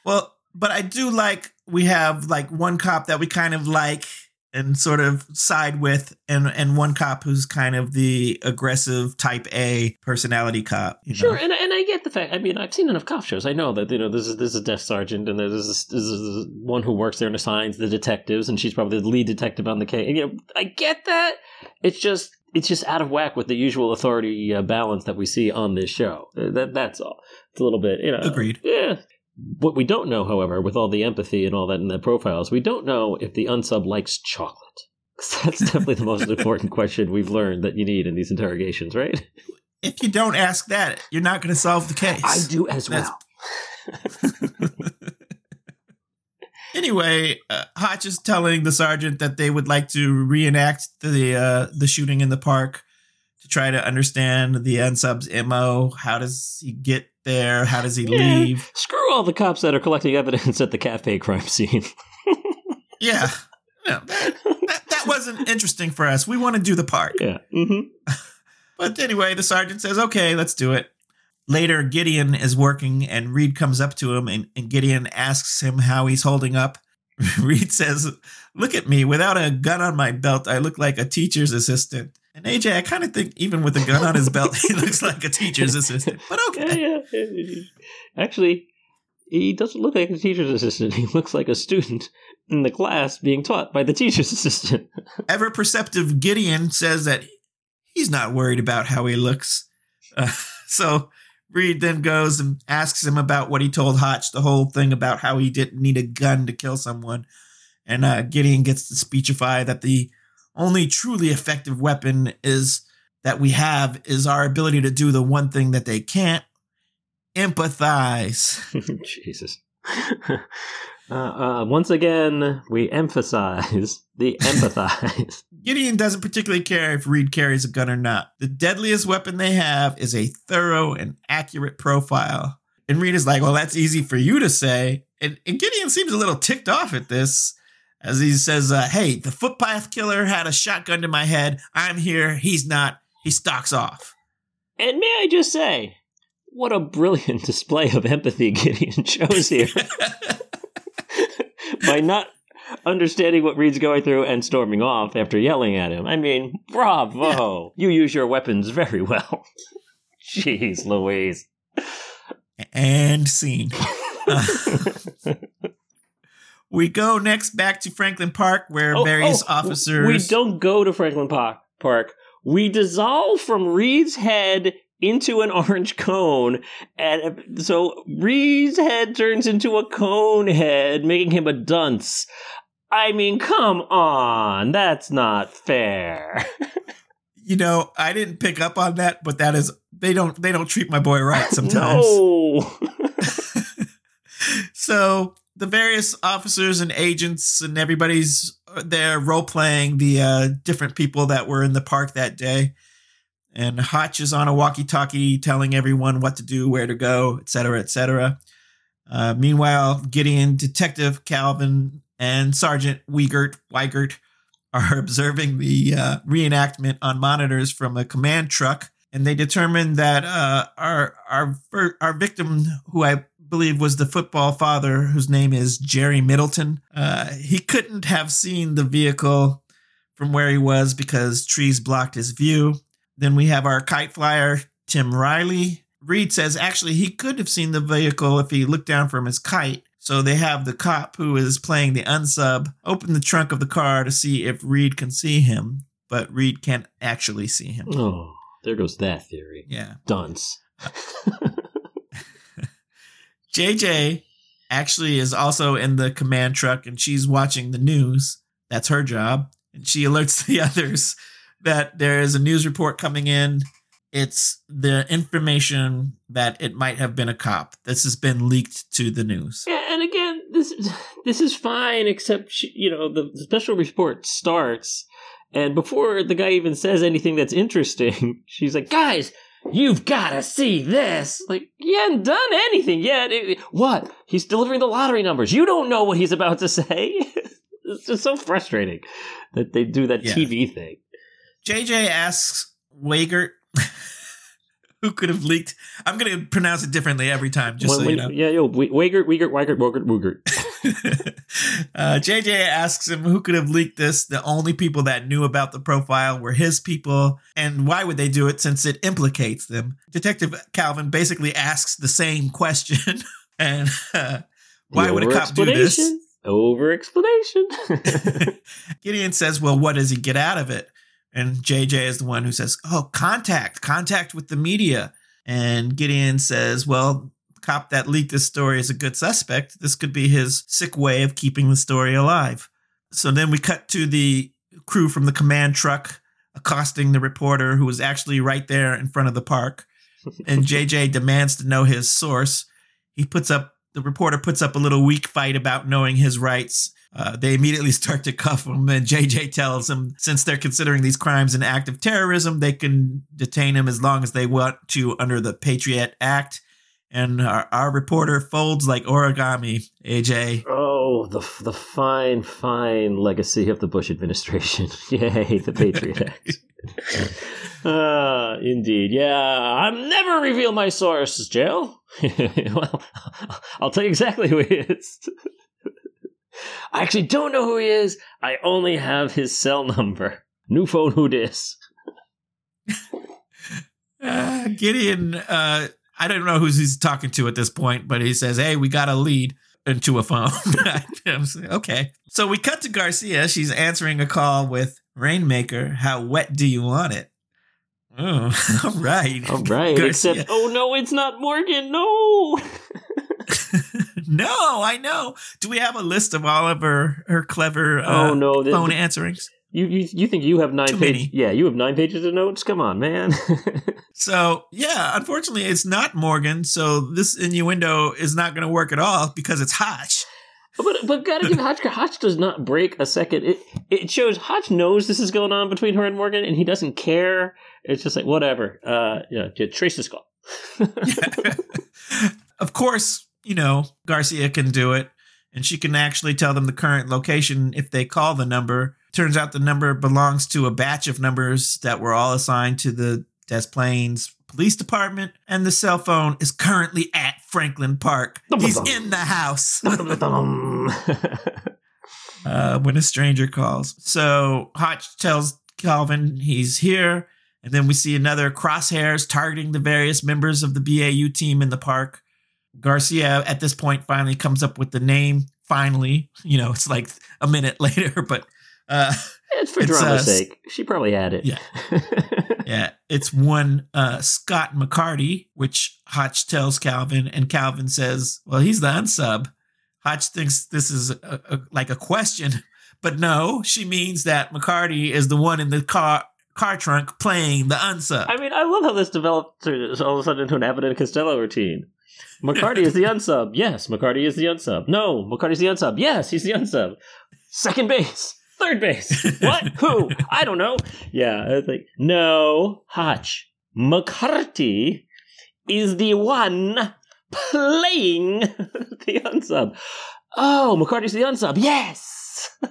well? But I do like we have like one cop that we kind of like and sort of side with, and and one cop who's kind of the aggressive type A personality cop. you know? Sure, and and I get the fact. I mean, I've seen enough cop shows. I know that you know this is this is a desk sergeant, and there's this, this is one who works there and assigns the detectives, and she's probably the lead detective on the case. You know, I get that. It's just it's just out of whack with the usual authority uh, balance that we see on this show. Uh, That that's all. It's a little bit, you know. Agreed. Yeah. What we don't know, however, with all the empathy and all that in the profiles, we don't know if the unsub likes chocolate. 'Cause That's definitely the most important question we've learned that you need in these interrogations, right? If you don't ask that, you're not going to solve the case. I do as well. Anyway, uh, Hotch is telling the sergeant that they would like to reenact the uh, the shooting in the park to try to understand the unsub's mo. How does he get there? How does he Yeah. leave? Screw all the cops that are collecting evidence at the cafe crime scene. Yeah, no, that, that, that wasn't interesting for us. We want to do the park. yeah. Mm-hmm. But anyway, the sergeant says, "Okay, let's do it." Later, Gideon is working, and Reid comes up to him, and, and Gideon asks him how he's holding up. Reid says, "Look at me! Without a gun on my belt, I look like a teacher's assistant." And AJ, I kind of think even with a gun on his belt, he looks like a teacher's assistant. But okay, yeah, yeah. Actually, he doesn't look like a teacher's assistant. He looks like a student in the class being taught by the teacher's assistant. ever perceptive Gideon says that he's not worried about how he looks. Uh, so Reid then goes and asks him about what he told Hotch, the whole thing about how he didn't need a gun to kill someone. And uh, Gideon gets to speechify that the only truly effective weapon is that we have is our ability to do the one thing that they can't empathize. Jesus. Uh, uh, once again, we emphasize the empathize. Gideon doesn't particularly care if Reid carries a gun or not. The deadliest weapon they have is a thorough and accurate profile. And Reid is like, well, that's easy for you to say. And, and Gideon seems a little ticked off at this as he says, uh, hey, the footpath killer had a shotgun to my head. I'm here. He's not. He stalks off. and may I just say, what a brilliant display of empathy Gideon shows here. By not understanding what Reid's going through and storming off after yelling at him. I mean, bravo! You use your weapons very well. Jeez, Louise. And scene. Uh, we go next back to Franklin Park, where Oh, various oh, officers. We don't go to Franklin Park. Park. We dissolve from Reid's head into an orange cone, and so Reid's head turns into a cone head, making him a dunce. I mean, come on, that's not fair. You know, I didn't pick up on that, but that is they don't they don't treat my boy right sometimes. no. so the various officers and agents and everybody's there role playing the uh, different people that were in the park that day. And Hotch is on a walkie talkie telling everyone what to do, where to go, et cetera, et cetera. Uh, meanwhile, Gideon, Detective Calvin, and Sergeant Weigert, Weigert are observing the uh, reenactment on monitors from a command truck, and they determine that uh, our our our victim, who I believe was the football father, whose name is Jerry Middleton, uh, he couldn't have seen the vehicle from where he was because trees blocked his view. Then we have our kite flyer, Tim Riley. Reid says actually he could have seen the vehicle if he looked down from his kite. So they have the cop who is playing the unsub open the trunk of the car to see if Reid can see him, but Reid can't actually see him. oh, there goes that theory. Yeah. Dunce. JJ actually is also in the command truck and she's watching the news. That's her job. And she alerts the others that there is a news report coming in. It's the information that it might have been a cop. This has been leaked to the news. Yeah, and again, this this is fine, except you know the, the special report starts, and before the guy even says anything that's interesting, she's like, "Guys, you've got to see this!" Like, he hadn't done anything yet. It- what? He's delivering the lottery numbers. You don't know what he's about to say. it's just so frustrating that they do that Yeah. TV thing. JJ asks Wagert who could have leaked. I'm going to pronounce it differently every time, just When- so you when- know. Yeah, yo, Wagert, Wagert, Wagert, Wagert, Wagert. uh, JJ asks him who could have leaked this. The only people that knew about the profile were his people, and why would they do it since it implicates them? Detective Calvin basically asks the same question, and uh, why would a cop do this? Over explanation. Gideon says, "Well, what does he get out of it?" And JJ is the one who says, "Oh, contact, contact with the media." And Gideon says, "Well." the Cop that leaked this story is a good suspect. This could be his sick way of keeping the story alive. So then we cut to the crew from the command truck accosting the reporter who was actually right there in front of the park. And JJ demands to know his source. He puts up, the reporter puts up a little weak fight about knowing his rights. Uh, they immediately start to cuff him, and JJ tells him since they're considering these crimes an act of terrorism, they can detain him as long as they want to under the Patriot Act. And our, our reporter folds like origami, AJ. Oh, the the fine, fine legacy of the Bush administration. Yay, the Patriot Act. Ah, indeed. Yeah, I'm never reveal my source, Jill. well, I'll tell you exactly who he is. I actually don't know who he is. I only have his cell number. New phone, who dis? Uh, Gideon, uh, I don't know who he's talking to at this point, but he says, Hey, we got a lead into a phone. Okay. So we cut to Garcia. She's answering a call with Rainmaker. How wet do you want it? Oh, all right. All right, Garcia. except oh no, it's not Morgan. No. No, I know. Do we have a list of all of her, her clever uh, oh no, th- phone answerings? You, you you think you have nine Too pages? many. Yeah, you have nine pages of notes. Come on, man. So, yeah, unfortunately, it's not Morgan. So this innuendo is not going to work at all because it's Hotch. but but gotta give Hotch. Hotch does not break a second. It it shows Hotch knows this is going on between her and Morgan, and he doesn't care. It's just like whatever. Uh, yeah, trace this call. of course, you know, Garcia can do it, and she can actually tell them the current location if they call the number. Turns out the number belongs to a batch of numbers that were all assigned to the Des Plaines police department, and the cell phone is currently at Franklin Park. He's in the house. uh, when a stranger calls. So Hotch tells Calvin he's here. And then we see another crosshairs targeting the various members of the BAU team in the park. Garcia, at this point, finally comes up with the name. Finally, you know, it's like a minute later, but uh, it's for it's, drama's uh, sake. She probably had it. Yeah, yeah. It's one uh, Scott McCarty, which Hotch tells Calvin, and Calvin says, "Well, he's the unsub." Hotch thinks this is a, a, like a question, but no, she means that McCarty is the one in the car car trunk playing the unsub. I mean, I love how this developed all of a sudden into an Abbott and Costello routine. McCarty is the unsub. Yes, McCarty is the unsub. No, McCarty's the unsub. Yes, he's the unsub. Second base. Third base. What? Who? I don't know. Yeah, it's like, no, Hotch. McCarty is the one playing the unsub. Oh, McCarty's the unsub. Yes.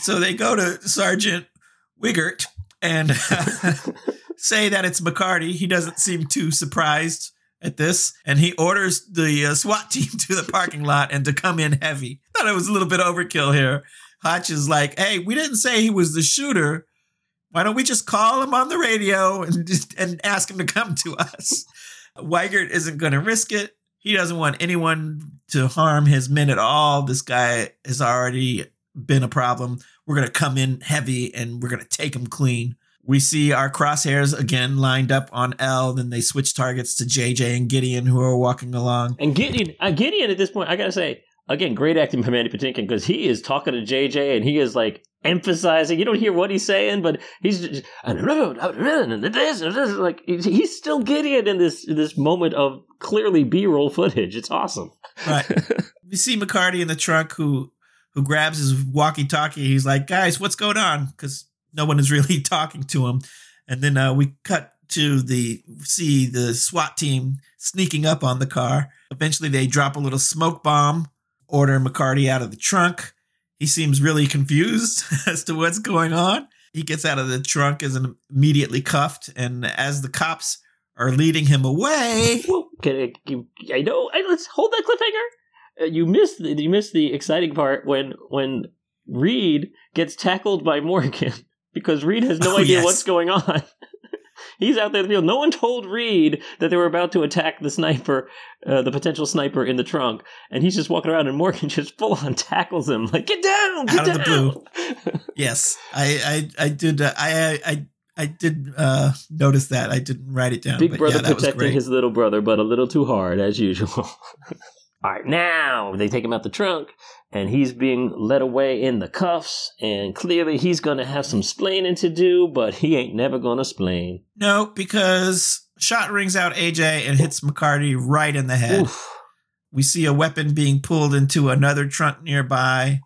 so they go to Sergeant Wiggert and say that it's McCarty. He doesn't seem too surprised at this, and he orders the uh, SWAT team to the parking lot and to come in heavy. Thought it was a little bit overkill here. Hotch is like, "Hey, we didn't say he was the shooter. Why don't we just call him on the radio and just, and ask him to come to us?" Weigert isn't going to risk it. He doesn't want anyone to harm his men at all. This guy has already been a problem. We're going to come in heavy and we're going to take him clean. We see our crosshairs again lined up on Elle. Then they switch targets to JJ and Gideon, who are walking along. And Gideon, uh, Gideon at this point, I gotta say, again, great acting from Mandy Patinkin because he is talking to JJ and he is like emphasizing. You don't hear what he's saying, but he's just, like he's still Gideon in this this moment of clearly B roll footage. It's awesome. Right. we see McCarty in the trunk who who grabs his walkie talkie. He's like, guys, what's going on? Because no one is really talking to him. And then uh, we cut to the see the SWAT team sneaking up on the car. Eventually, they drop a little smoke bomb, order McCarty out of the trunk. He seems really confused as to what's going on. He gets out of the trunk, is immediately cuffed, and as the cops are leading him away, well, I, I know. Let's hold that cliffhanger. Uh, you missed the, you missed the exciting part when when Reid gets tackled by Morgan because Reid has no oh, idea yes. what's going on. He's out there in the field. No one told Reid that they were about to attack the sniper, uh, the potential sniper in the trunk, and he's just walking around, and Morgan just full on tackles him, like "Get down, get out down. of the blue." yes, I, I, I did, uh, I, I, I did uh, notice that. I didn't write it down. Big brother yeah, protecting his little brother, but a little too hard as usual. All right, now they take him out the trunk, and he's being led away in the cuffs, and clearly he's going to have some splaining to do, but he ain't never going to splain. No, because shot rings out AJ and hits McCarty right in the head. Oof. We see a weapon being pulled into another trunk nearby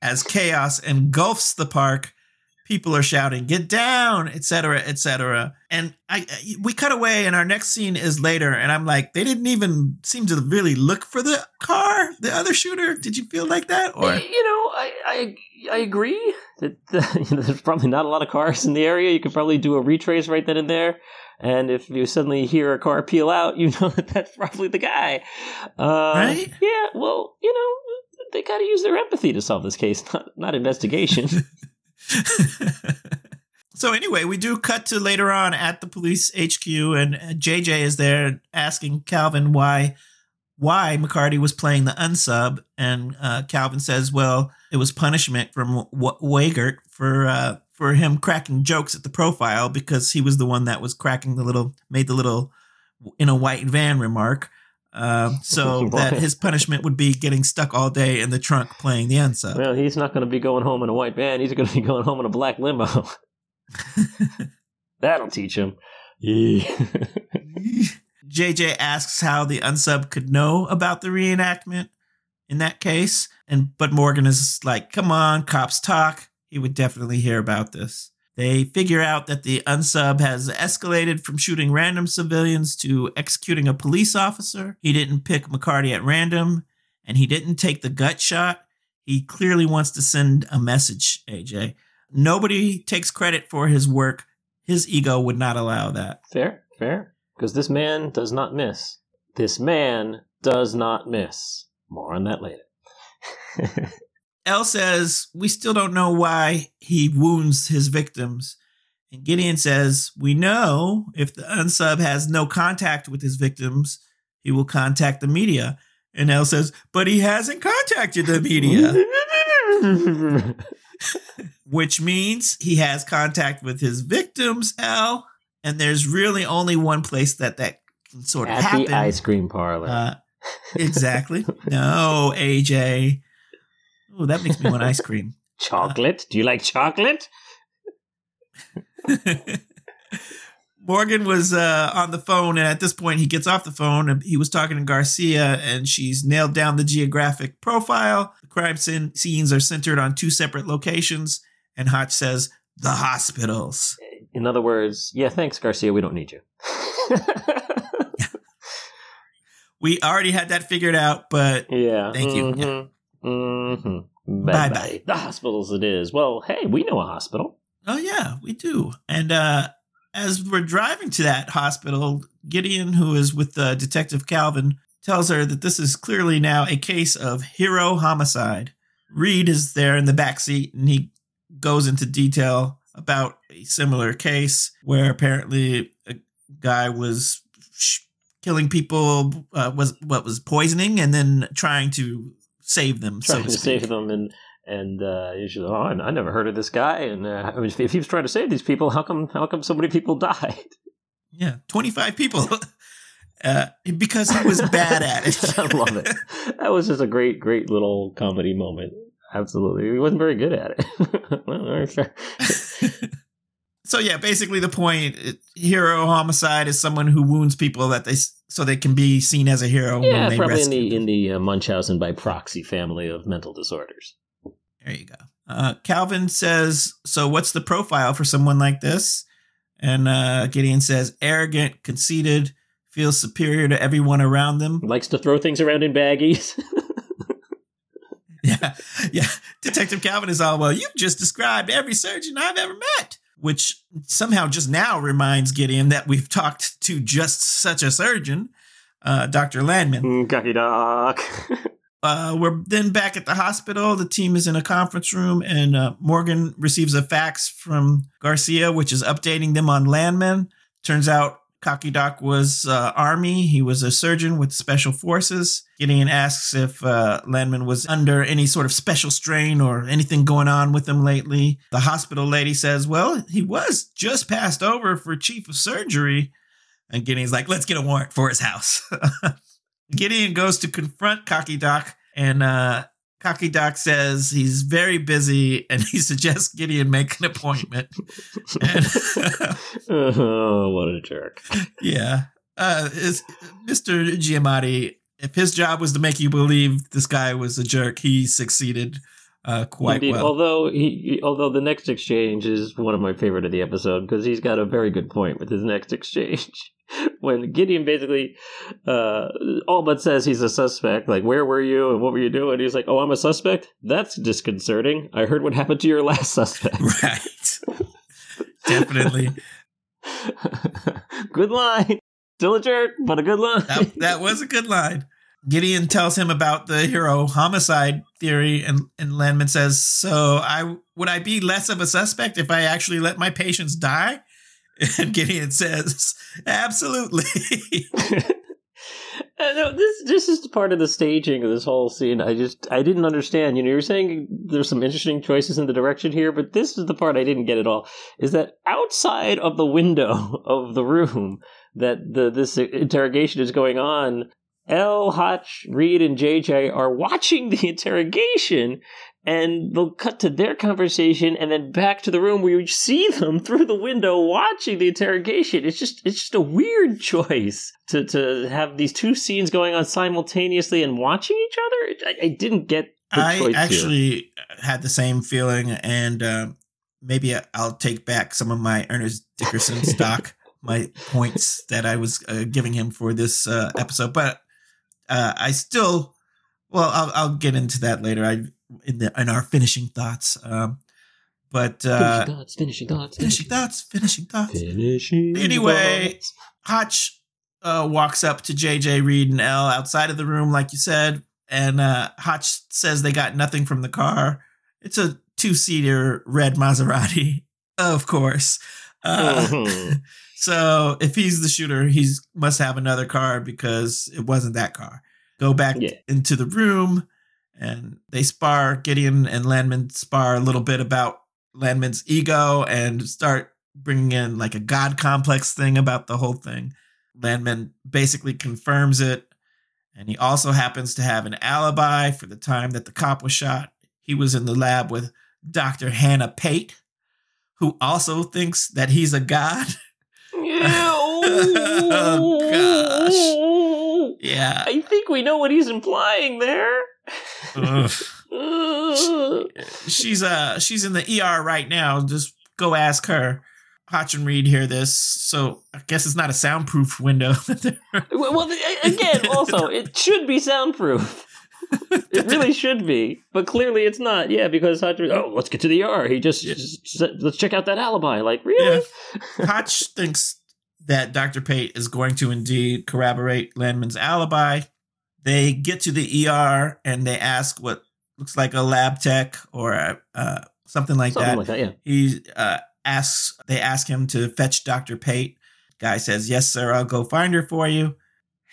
as chaos engulfs the park people are shouting get down etc etc and i we cut away and our next scene is later and i'm like they didn't even seem to really look for the car the other shooter. Did you feel like that or? You know i i, I agree that the, you know, there's probably not a lot of cars in the area. You could probably do a retrace right then and there. And if you suddenly hear a car peel out you know that that's probably the guy. Uh, right? yeah well you know they got to use their empathy to solve this case not not investigation so anyway, we do cut to later on at the police HQ, and JJ is there asking Calvin why why McCarty was playing the unsub, and uh, Calvin says, "Well, it was punishment from w- Weigert for uh, for him cracking jokes at the profile because he was the one that was cracking the little made the little in a white van remark." Uh, so that his punishment would be getting stuck all day in the trunk playing the unsub. Well, he's not going to be going home in a white van. He's going to be going home in a black limo. That'll teach him. JJ asks how the unsub could know about the reenactment in that case, and but Morgan is like, "Come on, cops talk. He would definitely hear about this." They figure out that the unsub has escalated from shooting random civilians to executing a police officer. He didn't pick McCarty at random, and he didn't take the gut shot. He clearly wants to send a message, AJ. Nobody takes credit for his work his ego would not allow that. Fair, fair. Because this man does not miss. This man does not miss. More on that later. Elle says, We still don't know why he wounds his victims. And Gideon says, We know if the unsub has no contact with his victims, he will contact the media. And Elle says, But he hasn't contacted the media, which means he has contact with his victims, L. And there's really only one place that that can sort of At happen. the ice cream parlor. Uh, exactly. no, AJ. Oh, that makes me want ice cream. chocolate? Do you like chocolate? Morgan was uh, on the phone, and at this point, he gets off the phone. And he was talking to Garcia, and she's nailed down the geographic profile. The crime scene, scenes are centered on two separate locations, and Hotch says the hospitals. In other words, yeah, thanks, Garcia. We don't need you. We already had that figured out, but yeah. Thank you. Mm-hmm. Mm-hmm. Bye-bye. Bye-bye. The hospitals it is. Well, hey, we know a hospital. oh yeah, we do. And uh, as we're driving to that hospital, Gideon, who is with uh, Detective Calvin, tells her that this is clearly now a case of hero homicide. Reid is there in the back seat, and he goes into detail about a similar case where apparently a guy was sh- killing people, uh, was what was poisoning, and then trying to save them. Trying so to to save them and and uh, you should, oh, I I never heard of this guy. And uh, I mean, if he was trying to save these people, how come how come so many people died? Yeah, twenty five people. Uh, because he was bad at it. I love it. That was just a great, great little comedy moment. Absolutely, he wasn't very good at it. Well, all right, fair. so yeah, basically the point: hero homicide is someone who wounds people that they so they can be seen as a hero. when yeah, probably in the in the uh, Munchausen by proxy family of mental disorders. There you go. Uh, Calvin says, "So what's the profile for someone like this?" And uh, Gideon says, "Arrogant, conceited, feels superior to everyone around them." Likes to throw things around in baggies. Yeah, yeah. Detective Calvin is all well. You've just described every surgeon I've ever met, which somehow just now reminds Gideon that we've talked to just such a surgeon, uh, Doctor Landman. Mm, Cocky dog. Uh, we're then back at the hospital. The team is in a conference room, and uh, Morgan receives a fax from Garcia, which is updating them on Landman. Turns out Cocky Doc was uh, Army. He was a surgeon with Special Forces. Gideon asks if uh, Landman was under any sort of special strain or anything going on with him lately. The hospital lady says, Well, he was just passed over for chief of surgery. And Gideon's like, Let's get a warrant for his house. Gideon goes to confront Cocky Doc, and uh, Cocky Doc says he's very busy and he suggests Gideon make an appointment. And, oh, what a jerk. yeah. Uh, is Mr. Giamatti, if his job was to make you believe this guy was a jerk, he succeeded uh, quite Indeed. well. Although he, although the next exchange is one of my favorite of the episode because he's got a very good point with his next exchange. when Gideon basically uh, all but says he's a suspect, like "Where were you and what were you doing?" He's like, "Oh, I'm a suspect. That's disconcerting. I heard what happened to your last suspect." right. Definitely. good line. Still a jerk, but a good line. That, that was a good line. Gideon tells him about the hero homicide theory, and, and Landman says, "So I would I be less of a suspect if I actually let my patients die?" And Gideon says, "Absolutely." Uh, no, this this is part of the staging of this whole scene. I just I didn't understand. You know, you're saying there's some interesting choices in the direction here, but this is the part I didn't get at all. Is that outside of the window of the room that the this interrogation is going on? Elle, Hotch, Reid, and JJ are watching the interrogation, and they'll cut to their conversation and then back to the room where you see them through the window watching the interrogation. It's just it's just a weird choice to to have these two scenes going on simultaneously and watching each other. I, I didn't get the I choice here. actually had the same feeling, and uh, maybe I'll take back some of my Ernest Dickerson stock, my points that I was uh, giving him for this uh, episode. But uh, I still, well, I'll, I'll get into that later. I in the in our finishing thoughts. Um, But finishing uh, thoughts. Finishing thoughts. finishing thoughts, finishing thoughts. Finishing. Anyway. thoughts. Hotch uh, walks up to JJ, Reid, and Elle outside of the room, like you said, and uh, Hotch says they got nothing from the car. It's a two seater red Maserati, of course. Uh, Mhm. so if he's the shooter, he's must have another car because it wasn't that car. Go back Yeah. into the room, and they spar. Gideon and Landman spar a little bit about Landman's ego and start bringing in like a god complex thing about the whole thing. Landman basically confirms it, and he also happens to have an alibi for the time that the cop was shot. He was in the lab with Dr. Hannah Pate, who also thinks that he's a god. Oh, gosh. Yeah. I think we know what he's implying there. She's uh she's in the ER right now. Just go ask her. Hotch and Reid hear this, so I guess it's not a soundproof window. well, again, also, it should be soundproof. It really should be, but clearly it's not. Yeah, because Hutch, oh, let's get to the ER. He just, Yeah. just let's check out that alibi. Like, really? Hotch thinks that Dr. Pate is going to indeed corroborate Landman's alibi. They get to the ER and they ask what looks like a lab tech or uh, something like Something that. like that. Yeah. he uh, asks they ask him to fetch dr pate guy says yes sir i'll go find her for you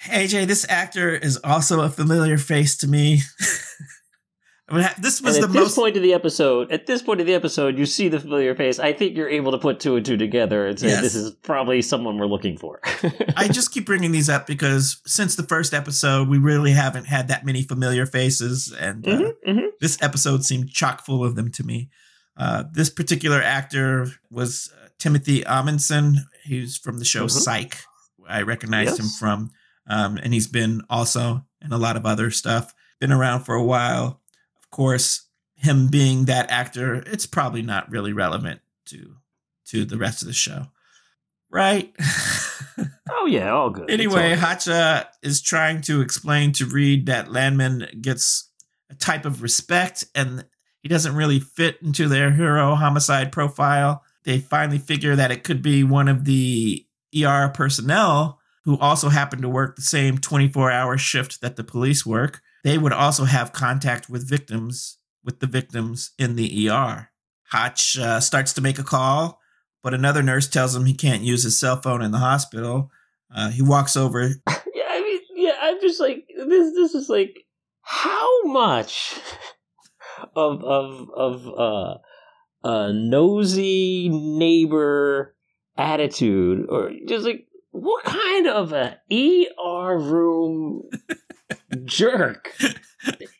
aj this actor is also a familiar face to me I mean, this was and the at this point of the episode, at this point of the episode, you see the familiar face. I think you're able to put two and two together and say Yes. this is probably someone we're looking for. i just keep bringing these up because since the first episode we really haven't had that many familiar faces and uh, Mhm, mhm. this episode seemed chock full of them to me. Uh, this particular actor was uh, Timothy Omundson. He's from the show Mhm. Psych. I recognized him from, um, and he's been also in a lot of other stuff. Been around for a while. Of course, him being that actor, it's probably not really relevant to to the rest of the show, right? Oh yeah, all good. Anyway, all good. Hacha is trying to explain to Reid that Landman gets a type of respect and he doesn't really fit into their hero homicide profile. They finally figure that it could be one of the ER personnel who also happen to work the same 24 hour shift that the police work. They would also have contact with victims, with the victims in the ER. Hotch uh, starts to make a call, but another nurse tells him he can't use his cell phone in the hospital. Uh, he walks over. Yeah, I mean, yeah, I'm just like this. This is like how much of of of uh, a nosy neighbor attitude, or just like what kind of a ER room jerk?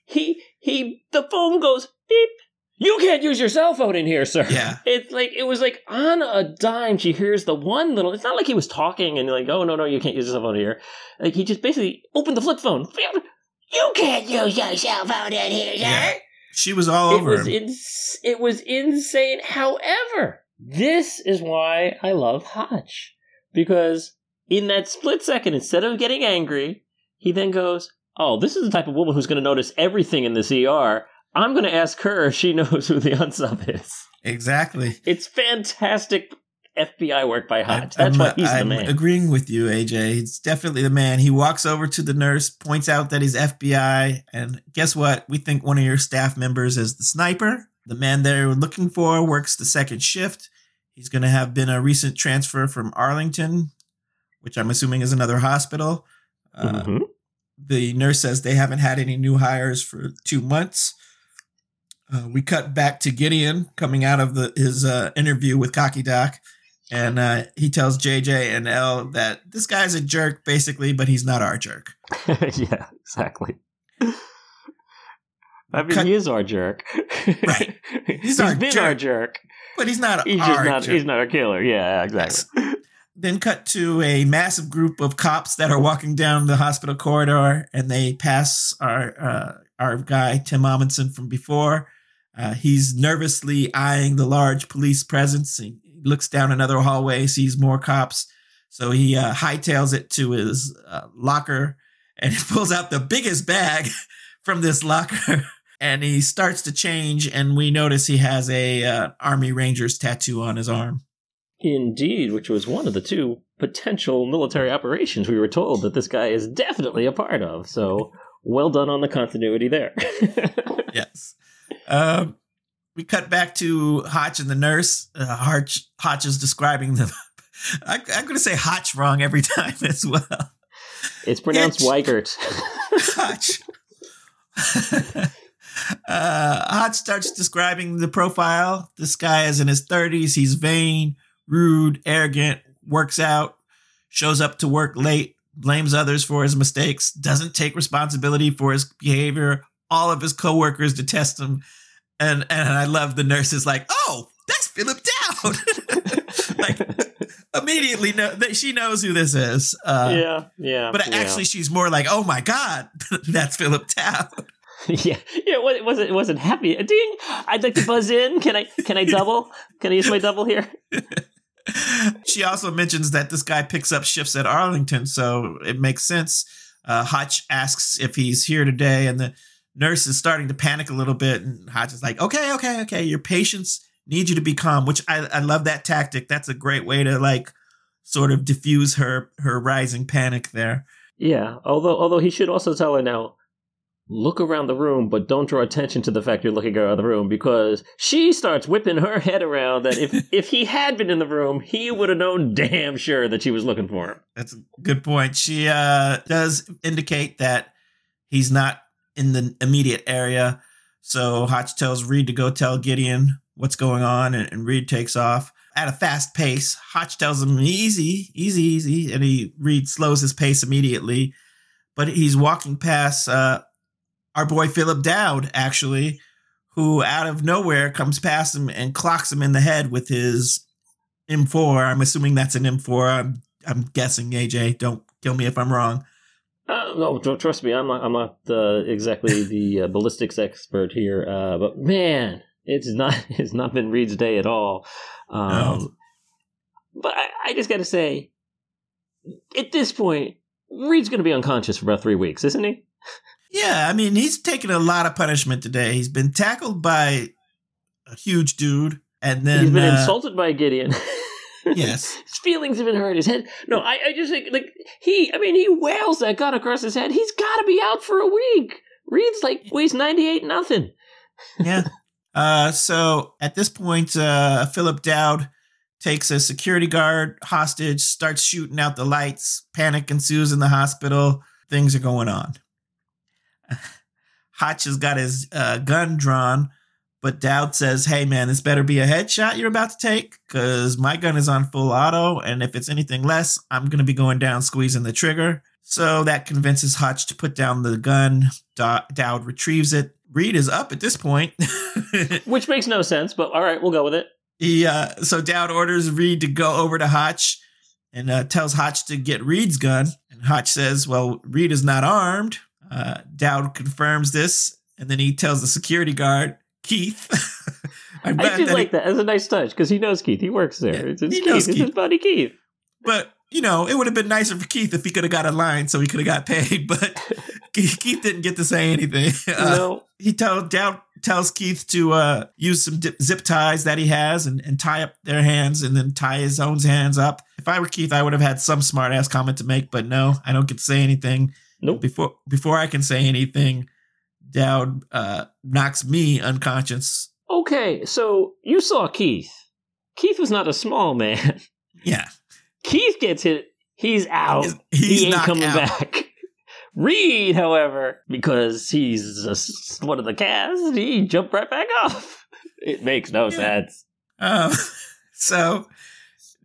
He he. The phone goes beep. You can't use your cell phone in here, sir. Yeah. It's like it was like on a dime. She hears the one little. It's not like he was talking and like, oh no no, you can't use your cell phone here. Like he just basically opened the flip phone. You can't use your cell phone in here, sir. Yeah. She was all It over was him. ins- it was insane. However, this is why I love Hotch because in that split second, instead of getting angry, he then goes, "Oh, this is the type of woman who's going to notice everything in this ER. I'm going to ask her if she knows who the unsub is." exactly. It's fantastic FBI work by. I'm- That's why he's I'm the man. agreeing with you, AJ. He's definitely the man. He walks over to the nurse, points out that he's FBI, and guess what? We think one of your staff members is the sniper. The man they're looking for works the second shift. He's going to have been a recent transfer from Arlington, which I'm assuming is another hospital. Uh, Mhm. The nurse says they haven't had any new hires for two months. Uh, we cut back to Gideon coming out of the, his uh, interview with Cocky Doc, and uh, he tells JJ and Elle that this guy's a jerk, basically, but he's not our jerk. yeah, exactly. I mean, Cut- he is our jerk. Right. he's our been jerk. our jerk. But he's not He's our just not. jerk. He's not our killer. Yeah, exactly. Then cut to a massive group of cops that are walking down the hospital corridor, and they pass our uh, our guy Tim Omundson from before. Uh, he's nervously eyeing the large police presence. He looks down another hallway, sees more cops, so he uh, hightails it to his uh, locker, and he pulls out the biggest bag from this locker. and he starts to change, and we notice he has a uh, Army Rangers tattoo on his arm. Indeed, which was one of the two potential military operations we were told that this guy is definitely a part of. So well done on the continuity there. yes. Um, we cut back to Hotch and the nurse. Uh, Hotch, Hotch is describing the. I, am going to say Hotch wrong every time as well. It's pronounced Weigert. Hotch. uh, Hotch starts describing the profile. This guy is in his 30s. He's vain, rude, arrogant, works out, shows up to work late, blames others for his mistakes, doesn't take responsibility for his behavior. All of his coworkers detest him. And and I love the nurses like, oh, that's Philip Dowd. like immediately know that she knows who this is. Uh, yeah, yeah. But yeah. actually, she's more like, oh my god, that's Philip Dowd. yeah, yeah. It wasn't it wasn't happy. Ding! I'd like to buzz in. Can I can I double? Can I use my double here? she also mentions that this guy picks up shifts at Arlington, so it makes sense. Uh, Hotch asks if he's here today, and the nurse is starting to panic a little bit. And Hotch is like, "Okay, okay, okay. Your patients need you to be calm." Which I, I love that tactic. That's a great way to like sort of diffuse her her rising panic there. Yeah, although although he should also tell her now look around the room, but don't draw attention to the fact you're looking around the room because she starts whipping her head around that if if he had been in the room, he would have known damn sure that she was looking for him. That's a good point. She uh, does indicate that he's not in the immediate area. So Hotch tells Reid to go tell Gideon what's going on, and, and Reid takes off at a fast pace. Hotch tells him easy, easy, easy, and he Reid slows his pace immediately. But he's walking past uh, our boy Philip Dowd, actually, who out of nowhere comes past him and clocks him in the head with his M4. I'm assuming that's an M4. I'm, I'm guessing, AJ. Don't kill me if I'm wrong. Uh, no, trust me, I'm not. I'm not uh, exactly the uh, ballistics expert here, uh, but man, it's not. It's not been Reid's day at all. Um, no. But I, I just got to say, at this point, Reid's going to be unconscious for about three weeks, isn't he? Yeah, I mean, he's taken a lot of punishment today. He's been tackled by a huge dude, and then he's been uh, insulted by Gideon. yes, his feelings have been hurt. His head. No, I, I just think like he. I mean, he wails that gun across his head. He's got to be out for a week. Reid's like weighs ninety eight nothing. yeah. Uh, so at this point, uh, Philip Dowd takes a security guard hostage, starts shooting out the lights. Panic ensues in the hospital. Things are going on. Hotch has got his uh, gun drawn, but Dowd says, "Hey man, this better be a headshot you're about to take, because my gun is on full auto, and if it's anything less, I'm gonna be going down squeezing the trigger." So that convinces Hotch to put down the gun. Dowd retrieves it. Reid is up at this point, which makes no sense, but all right, we'll go with it. He uh, so Dowd orders Reid to go over to Hotch and uh, tells Hotch to get Reid's gun. And Hotch says, "Well, Reid is not armed." Uh, Dowd confirms this, and then he tells the security guard, Keith. i do like he, that as a nice touch because he knows Keith. He works there. Yeah, it's, it's he Keith. knows Keith. It's his buddy Keith. But you know, it would have been nicer for Keith if he could have got a line so he could have got paid. But Keith didn't get to say anything. Uh, no. He told Dowd tells Keith to uh, use some dip, zip ties that he has and, and tie up their hands and then tie his own hands up. If I were Keith, I would have had some smart ass comment to make, but no, I don't get to say anything. Nope. Before before I can say anything, Dowd uh, knocks me unconscious. Okay, so you saw Keith. Keith was not a small man. Yeah. Keith gets hit. He's out. He's, he's he ain't coming out. back. Reid, however, because he's a, one of the cast, he jumped right back off. It makes no yeah. sense. Um, so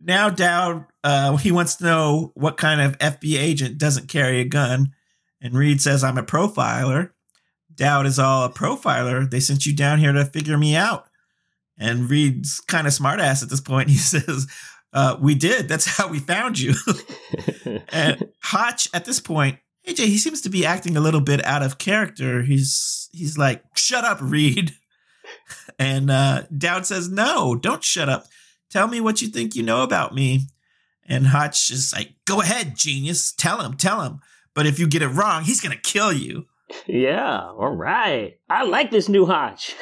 now Dowd, uh, he wants to know what kind of FBI agent doesn't carry a gun. And Reid says, I'm a profiler. Dowd is all a profiler. They sent you down here to figure me out. And Reid's kind of smartass at this point. He says, uh, We did. That's how we found you. and Hotch, at this point, AJ, he seems to be acting a little bit out of character. He's he's like, "Shut up, Reid." And uh, Dowd says, "No, don't shut up. Tell me what you think you know about me." And Hotch is like, "Go ahead, genius. Tell him. Tell him." But if you get it wrong, he's going to kill you. Yeah, all right. I like this new Hotch.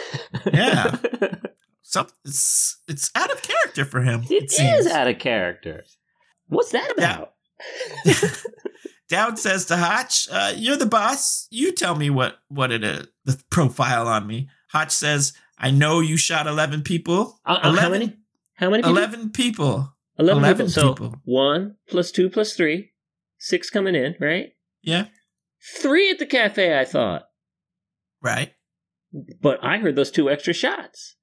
Yeah. Some, it's, it's out of character for him. it seems. out of character. What's that about? Dowd says to Hotch, uh, "You're the boss. You tell me what what it is. The profile on me." Hotch says, "I know you shot eleven people. Uh, uh, how many? How many? People? Eleven people. 11, 11 people. So people. one plus two plus three, six coming in, right? Yeah, Three at the cafe, I thought. right. But I heard those two extra shots,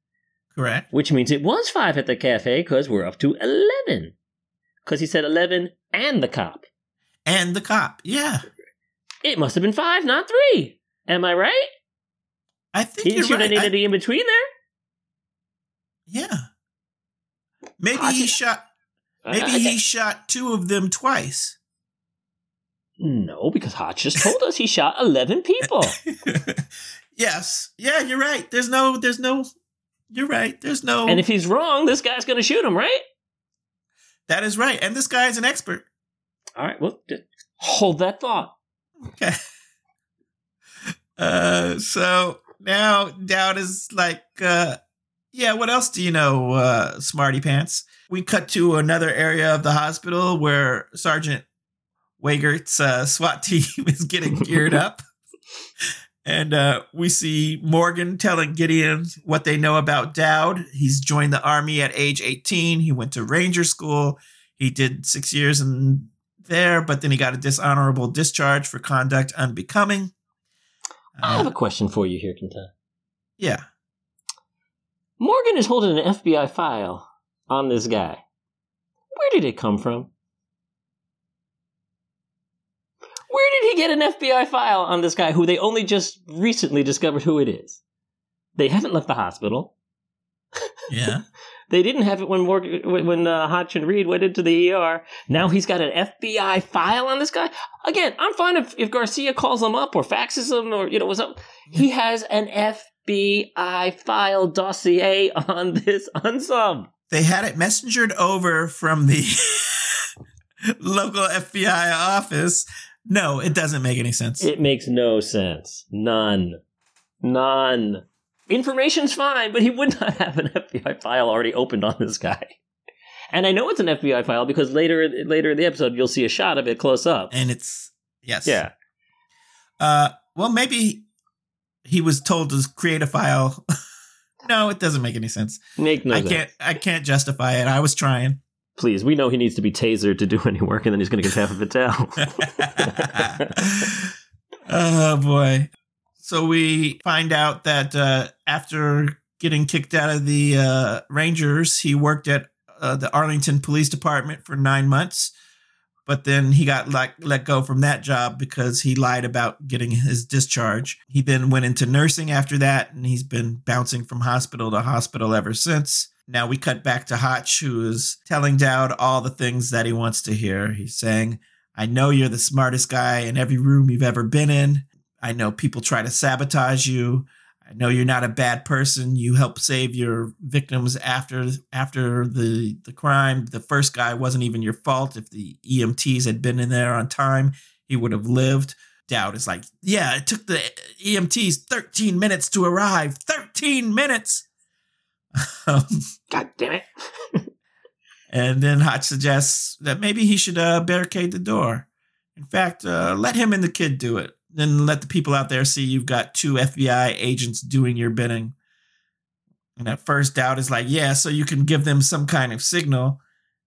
Correct. which means it was five at the cafe because we're up to 11. Because he said 11 and the cop. And the cop. Yeah, It must have been five, not three. Am I right? I think He you're shoot right. any I- the in between there. yeah. Maybe he shot. Maybe I- I- he shot two of them twice. No, because Hotch just told us he shot 11 people. yes. Yeah, you're right. There's no. There's no. You're right. There's no. and if he's wrong, this guy's going to shoot him, right? that is right. And this guy's an expert. All right, well, hold that thought. Okay. Uh, so now Dowd is like, uh, yeah, what else do you know, uh, Smarty Pants? We cut to another area of the hospital where Sergeant Wagert's uh, SWAT team is getting geared up. And uh, we see Morgan telling Gideon what they know about Dowd. He's joined the army at age 18. He went to Ranger School. He did six years in there, but then he got a dishonorable discharge for conduct unbecoming. I have Uh, a question for you here, Quinta. yeah. Morgan is holding an FBI file on this guy. Where did it come from? Where did he get an FBI file on this guy who they only just recently discovered who it is? They haven't left the hospital. Yeah. They didn't have it when Morgan, when uh, Hotch and Reed went into the ER. Now he's got an FBI file on this guy. Again, I'm fine if, if Garcia calls him up or faxes him or you know what's up. He has an FBI file dossier on this unsub. They had it messengered over from the local FBI office. No, it doesn't make any sense. It makes no sense. None. None. Information's fine, but he would not have an FBI file already opened on this guy. And I know it's an FBI file because later later in the episode you'll see a shot of it close up. and it's yes. Yeah. Uh well maybe he was told to create a file. no, it doesn't make any sense. Make no I sense. can't I can't justify it. I was trying. Please, we know he needs to be tasered to do any work, and then he's going to get half of it down. oh boy. So we find out that uh, after getting kicked out of the uh, Rangers, he worked at uh, the Arlington Police Department for nine months. But then he got like let go from that job because he lied about getting his discharge. He then went into nursing after that, and he's been bouncing from hospital to hospital ever since. Now we cut back to Hotch, who is telling Dowd all the things that he wants to hear. He's saying, I know you're the smartest guy in every room you've ever been in. I know people try to sabotage you. I know you're not a bad person. You help save your victims after after the the crime. The first guy wasn't even your fault. If the EMTs had been in there on time, he would have lived. Dowd is like, yeah, it took the EMTs 13 minutes to arrive. 13 minutes. God damn it. and then Hotch suggests that maybe he should uh, barricade the door. In fact, uh, let him and the kid do it. Then let the people out there see you've got two FBI agents doing your bidding. And at first, Dowd is like, yeah, so you can give them some kind of signal.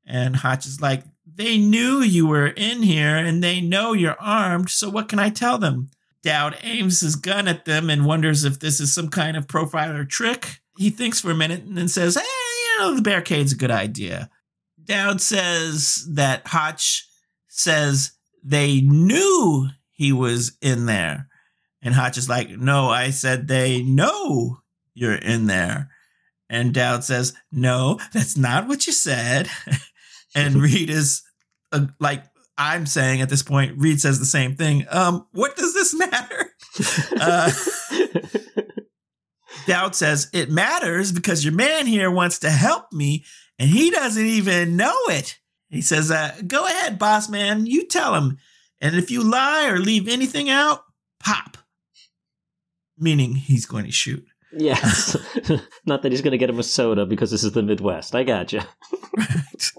And Hotch is like, they knew you were in here and they know you're armed, so what can I tell them? Dowd aims his gun at them and wonders if this is some kind of profiler trick. He thinks for a minute and then says, hey, you know, the barricade's a good idea. Dowd says that Hotch says they knew he was in there. And Hotch is like, no, I said they know you're in there. And Dowd says, no, that's not what you said. and Reid is uh, like, I'm saying at this point, Reid says the same thing. Um, what does this matter? Uh, Dowd says, It matters because your man here wants to help me and he doesn't even know it. He says, uh, Go ahead, boss man, you tell him. And if you lie or leave anything out, pop. meaning he's going to shoot. Yes. Not that he's going to get him a soda because this is the Midwest. I got you. right.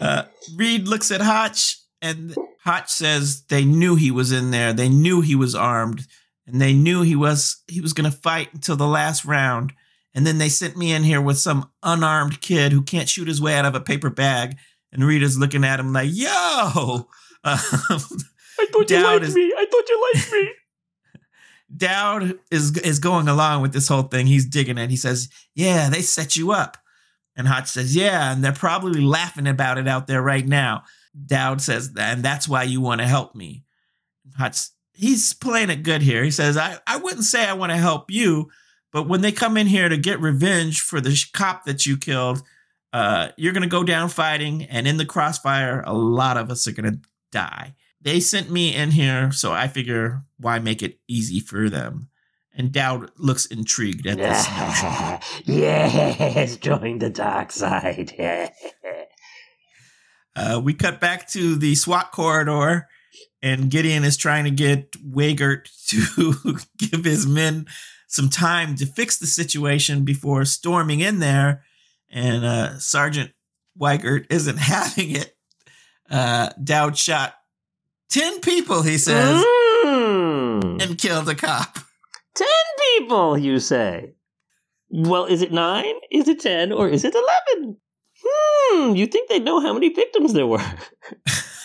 Uh, Reid looks at Hotch, and Hotch says they knew he was in there. They knew he was armed, and they knew he was he was going to fight until the last round. And then they sent me in here with some unarmed kid who can't shoot his way out of a paper bag. And Rita's looking at him like, "Yo." Um, I thought you liked is- me. I thought you liked me. Dowd is is going along with this whole thing. He's digging it. He says, "Yeah, they set you up." And Hotch says, "Yeah, and they're probably laughing about it out there right now." Dowd says, "And that's why you want to help me." Hotch, he's playing it good here. He says, "I I wouldn't say I want to help you, but when they come in here to get revenge for the cop that you killed, uh, you're gonna go down fighting, and in the crossfire, a lot of us are gonna die." They sent me in here, so I figure why make it easy for them? And Dowd looks intrigued at this notion. yes, join the dark side. Uh, we cut back to the SWAT corridor, and Gideon is trying to get Wagert to give his men some time to fix the situation before storming in there. And uh, Sergeant Weigert isn't having it. Uh, Dowd shot 10 people, he says, Mm. and killed a cop. Ten people, you say? Well, is it nine? Is it ten? Or is it eleven? Hmm, you think they'd know how many victims there were?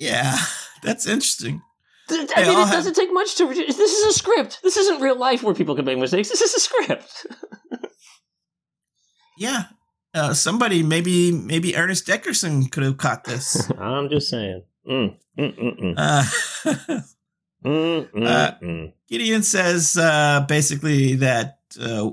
Yeah, that's interesting. I mean, it have- doesn't take much to. This is a script. This isn't real life where people can make mistakes. This is a script. Yeah. Uh, somebody, maybe maybe Ernest Dickerson could have caught this. I'm just saying. Mm, mm, mm, mm. Uh, Mm, mm, Uh. Gideon says uh, basically that uh,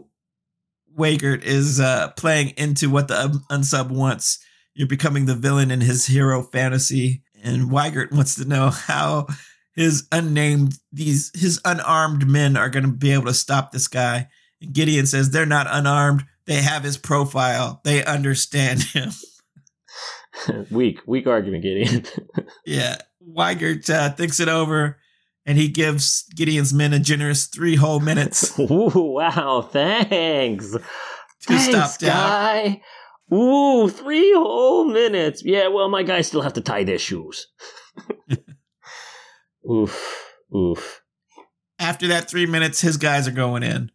Wagert is uh, playing into what the unsub wants. You're becoming the villain in his hero fantasy, and Weigert wants to know how his unnamed these his unarmed men are going to be able to stop this guy. And Gideon says they're not unarmed. They have his profile. They understand him. weak, weak argument, Gideon. Yeah. Weigert uh, thinks it over and he gives Gideon's men a generous three whole minutes Ooh, wow, thanks. to thanks, stop down. guy. Ooh, three whole minutes. Yeah, well, my guys still have to tie their shoes. oof, oof. After that three minutes, his guys are going in.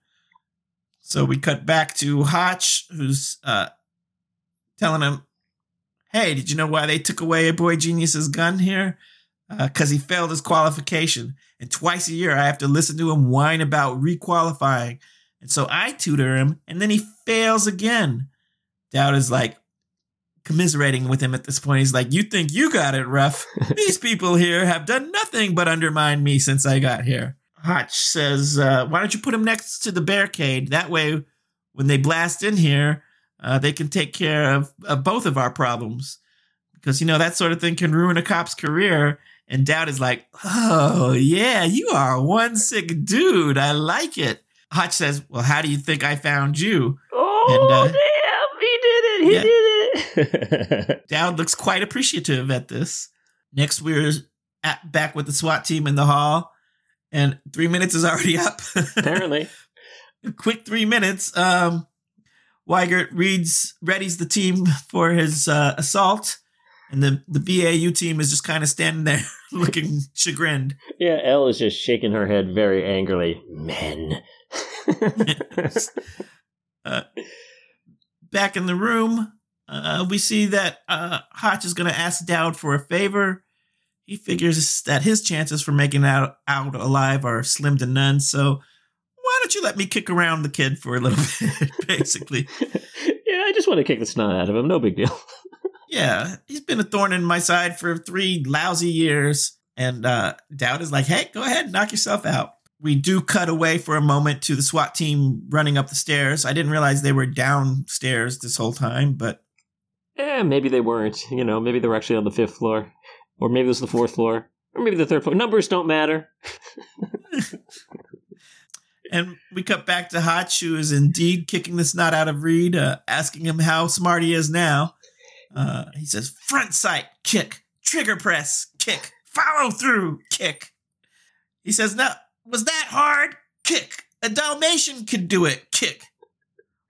So we cut back to Hotch, who's uh, telling him, Hey, did you know why they took away a Boy Genius's gun here? Because he failed his qualification. And twice a year, I have to listen to him whine about requalifying. And so I tutor him, and then he fails again. Dowd is like commiserating with him at this point. He's like, You think you got it rough? These people here have done nothing but undermine me since I got here. Hotch says, uh, Why don't you put him next to the barricade? That way, when they blast in here, uh, they can take care of, of both of our problems. Because, you know, that sort of thing can ruin a cop's career. And Dowd is like, Oh, yeah, you are one sick dude. I like it. Hotch says, Well, how do you think I found you? Oh, And, uh, damn, he did it. He yeah. did it. Dowd looks quite appreciative at this. Next, we're at, back with the SWAT team in the hall, and three minutes is already up. Apparently. Quick three minutes. Um, Weigert reads, readies the team for his uh, assault, and the, the BAU team is just kind of standing there looking chagrined. Yeah, Elle is just shaking her head very angrily. Men. Uh, back in the room, uh, we see that uh, Hotch is going to ask Dowd for a favor. He figures that his chances for making out out alive are slim to none. So why don't you let me kick around the kid for a little bit? Basically, yeah, I just want to kick the snot out of him. No big deal. yeah, he's been a thorn in my side for three lousy years. And uh, Dowd is like, "Hey, go ahead, knock yourself out." We do cut away for a moment to the SWAT team running up the stairs. I didn't realize they were downstairs this whole time, but Eh, maybe they weren't. You know, maybe they were actually on the fifth floor. Or maybe this was the fourth floor. Or maybe the third floor. Numbers don't matter. And we cut back to Hotch, who is indeed kicking the snot out of Reid, uh, asking him how smart he is now. Uh, he says, front sight, kick, trigger press, kick, follow through, kick. He says, no, was that hard? Kick. A Dalmatian could do it. Kick.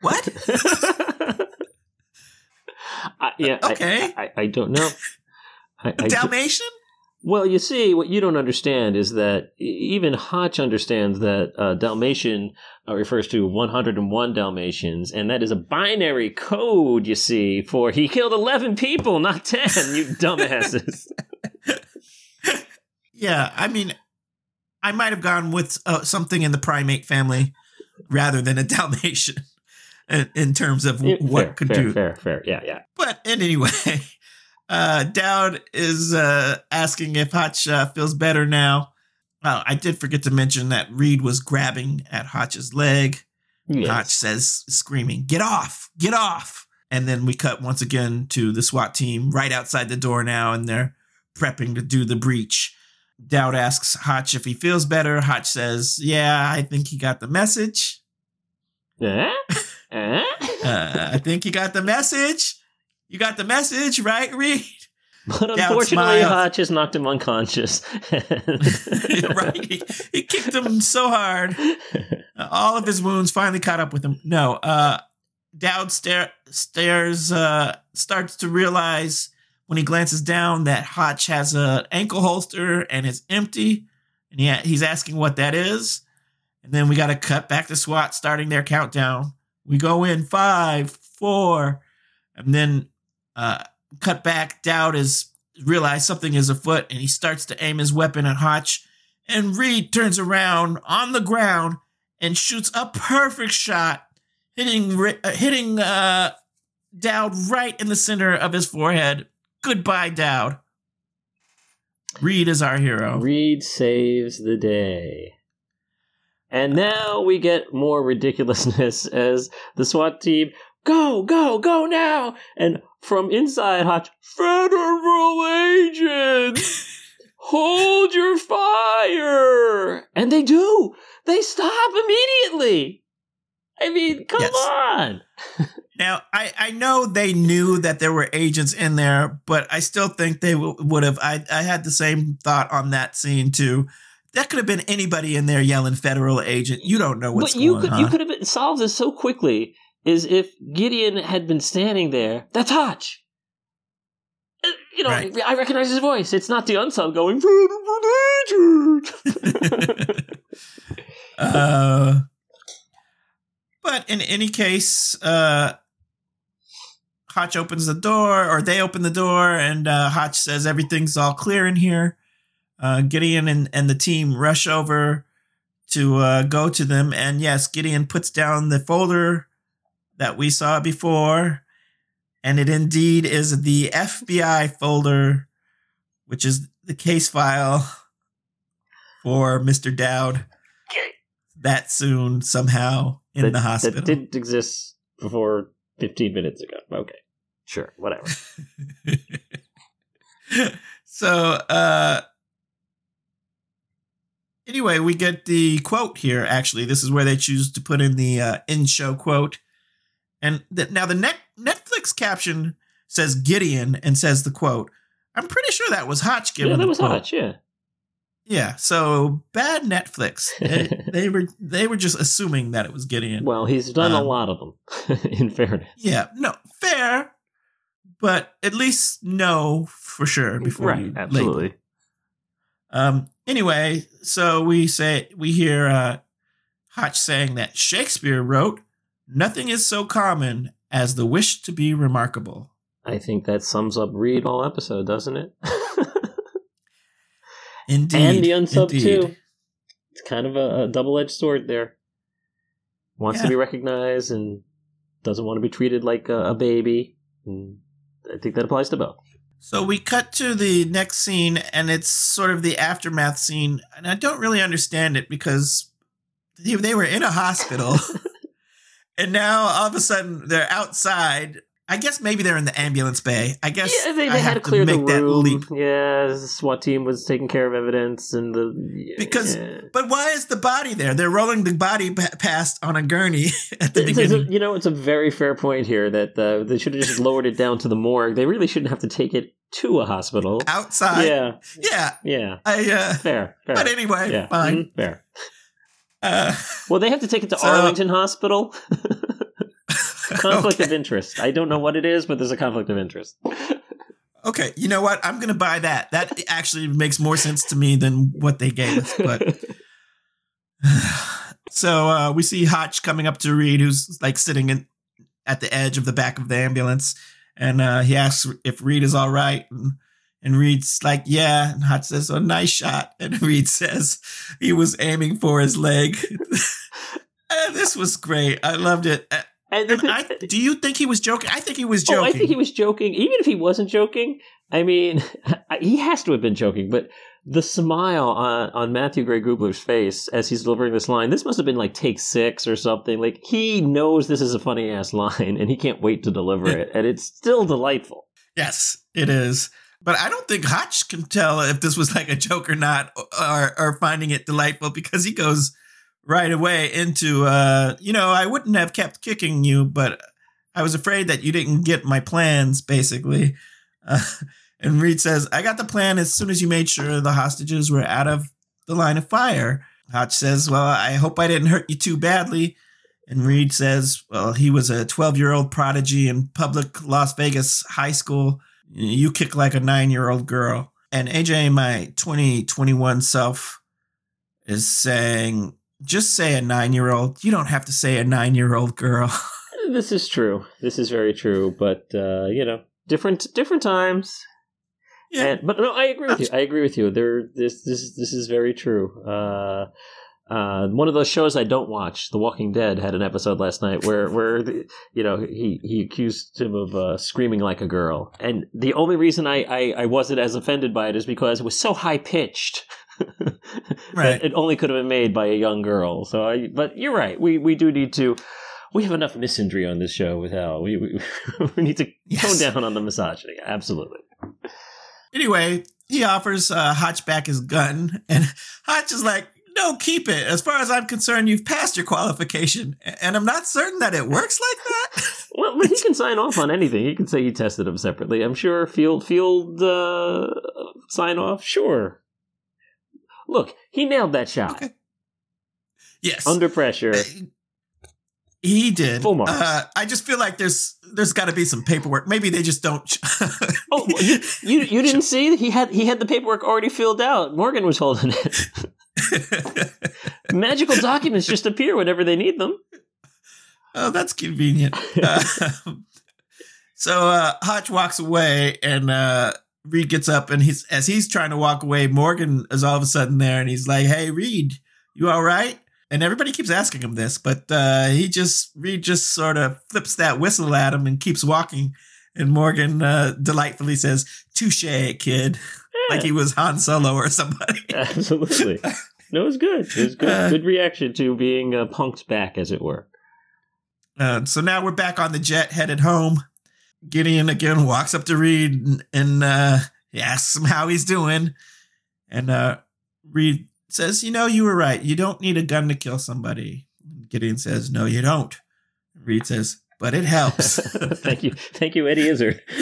What? I, yeah. Okay. I, I, I don't know. I, Dalmatian? well, you see, what you don't understand is that even Hotch understands that uh, Dalmatian uh, refers to 101 Dalmatians, and that is a binary code, you see, for he killed 11 people, not 10, you dumbasses. Yeah, I mean, I might have gone with uh, something in the primate family rather than a Dalmatian in, in terms of Yeah, what fair, could fair, do. Fair, fair, yeah, yeah. But anyway, uh, Dowd is uh, asking if Hotch uh, feels better now. Oh, I did forget to mention that Reid was grabbing at Hotch's leg. Yes. Hotch says, screaming, Get off! Get off! And then we cut once again to the SWAT team right outside the door now, and they're prepping to do the breach. Dowd asks Hotch if he feels better. Hotch says, Yeah, I think he got the message. Uh, I think he got the message. You got the message, right, Reid? But Dowd unfortunately. Hotch has knocked him unconscious. right? He, he kicked him so hard. All of his wounds finally caught up with him. No, uh, Dowd stare, stares, uh, starts to realize when he glances down that Hotch has an ankle holster and it's empty, and he, he's asking what that is. And then we got to cut back to SWAT starting their countdown. We go in five, four, and then uh, cut back. Dowd is realized something is afoot, and he starts to aim his weapon at Hotch. And Reid turns around on the ground and shoots a perfect shot, hitting uh, hitting uh, Dowd right in the center of his forehead. Goodbye, Dowd. Reid is our hero. Reid saves the day. And now we get more ridiculousness as the SWAT team go, go, go now! And from inside Hotch, Federal agents! Hold your fire! And they do! They stop immediately! I mean, come Yes. on! Now, I, I know they knew that there were agents in there, but I still think they w- would have. I, I had the same thought on that scene too. That could have been anybody in there yelling "federal agent." You don't know what's but you going could on. you could have solved this so quickly is if Gideon had been standing there. That's Hotch. Uh, You know, Right. I recognize his voice. It's not the unsub going. uh, but in any case, uh, Hotch opens the door, or they open the door, and uh, Hotch says everything's all clear in here. Uh, Gideon and, and the team rush over to uh, go to them, and yes, Gideon puts down the folder that we saw before, and it indeed is the FBI folder, which is the case file for Mr. Dowd that soon somehow in that, the hospital. That didn't exist before 15 minutes ago. Okay. Sure. Whatever. so uh anyway we get the quote here actually this is where they choose to put in the uh, in-show quote and th- now the net- netflix caption says gideon and says the quote i'm pretty sure that was hotch giving yeah, that was quote. Hotch. Yeah. yeah so bad netflix they, they were they were just assuming that it was gideon Well, he's done a Um, lot of them, in fairness. yeah no fair but at least know for sure before right. you label. Absolutely. Um. Anyway, so we say we hear uh, Hotch saying that Shakespeare wrote, "Nothing is so common as the wish to be remarkable." I think that sums up Reid all episode, doesn't it? Indeed, and the unsub indeed. too. It's kind of a, a double-edged sword there. Wants Yeah. to be recognized and doesn't want to be treated like a, a baby. And I think that applies to both. So we cut to the next scene, and it's sort of the aftermath scene, and I don't really understand it because they, they were in a hospital, and now all of a sudden they're outside. I guess maybe they're in the ambulance bay. I guess yeah, they, I they had to clear the make that room. leap. Yeah, the SWAT team was taking care of evidence, and the Because yeah. But why is the body there? They're rolling the body past on a gurney at the It's- it's a- you know, it's a very fair point here that uh, they should have just lowered it down to the morgue. They really shouldn't have to take it to a hospital. outside. yeah, Yeah. yeah. I, uh, Fair, fair. but anyway, yeah, fine. mhm, fair. Uh, Well, they have to take it to So- Arlington Hospital. conflict okay. of interest. I don't know what it is, but there's a conflict of interest. Okay, you know what? I'm going to buy that. That actually makes more sense to me than what they gave us. But so uh, we see Hotch coming up to Reid, who's like sitting in, at the edge of the back of the ambulance, and uh, he asks if Reid is all right. And, and Reid's like, "Yeah." And Hotch says, "A nice shot." And Reid says he was aiming for his leg. this was great. I loved it. And and I, do you think he was joking? I think he was joking. Oh. I think he was joking. Even if he wasn't joking, I mean, he has to have been joking. But the smile on, on Matthew Gray Gubler's face as he's delivering this line, this must have been like take six or something. Like he knows this is a funny ass line, and he can't wait to deliver it, and it's still delightful. Yes, it is. But I don't think Hotch can tell if this was like a joke or not, or or finding it delightful because he goes right away into, uh, you know, I wouldn't have kept kicking you, but I was afraid that you didn't get my plans, basically. Uh, and Reid says, I got the plan as soon as you made sure the hostages were out of the line of fire. Hotch says, Well, I hope I didn't hurt you too badly. And Reid says, Well, he was a 12 year old prodigy in public Las Vegas high school. You kick like a nine year old girl. And AJ, my 2021 self, is saying, Just say a nine year old. You don't have to say a nine year old girl. This is true. This is very true. But uh, you know, different different times. yeah. And, but no, I agree with you. I agree with you. There, this, this, this is very true. Uh, uh, one of those shows I don't watch, The Walking Dead, had an episode last night where, where the, you know, he, he accused him of uh, screaming like a girl, and the only reason I, I, I wasn't as offended by it is because it was so high pitched. Right. It only could have been made by a young girl. So I, but you're right. We we do need to. We have enough misandry on this show with Hal. We we, we need to Yes. tone down on the misogyny. Absolutely. Anyway, he offers uh, Hotch back his gun, and Hotch is like, "No, keep it. As far as I'm concerned, you've passed your qualification, and I'm not certain that it works like that." Well, he can sign off on anything. He can say he tested them separately. I'm sure field field uh, sign off. Sure. Look, he nailed that shot Okay. yes, under pressure. he did. Full. Uh, I just feel like there's there's got to be some paperwork. Maybe they just don't. Oh, you, you you didn't see he had he had the paperwork already filled out. Morgan was holding it. Magical documents just appear whenever they need them. oh, that's convenient. Uh, so uh, Hotch walks away, and uh, Reid gets up, and he's as he's trying to walk away, Morgan is all of a sudden there, and he's like, "Hey, Reid, you all right?" And everybody keeps asking him this, but uh, he just Reid just sort of flips that whistle at him and keeps walking. And Morgan uh, delightfully says, "Touche, kid," like he was Han Solo or somebody. Absolutely. No, it was good. It was good. Uh, good reaction to being uh, punked back, as it were. Uh, so now we're back on the jet headed home. Gideon again walks up to Reid and, and uh, he asks him how he's doing. And uh, Reid says, You know, you were right. You don't need a gun to kill somebody. Gideon says, No, you don't. Reid says, But it helps. thank you, thank you, Eddie Izzard.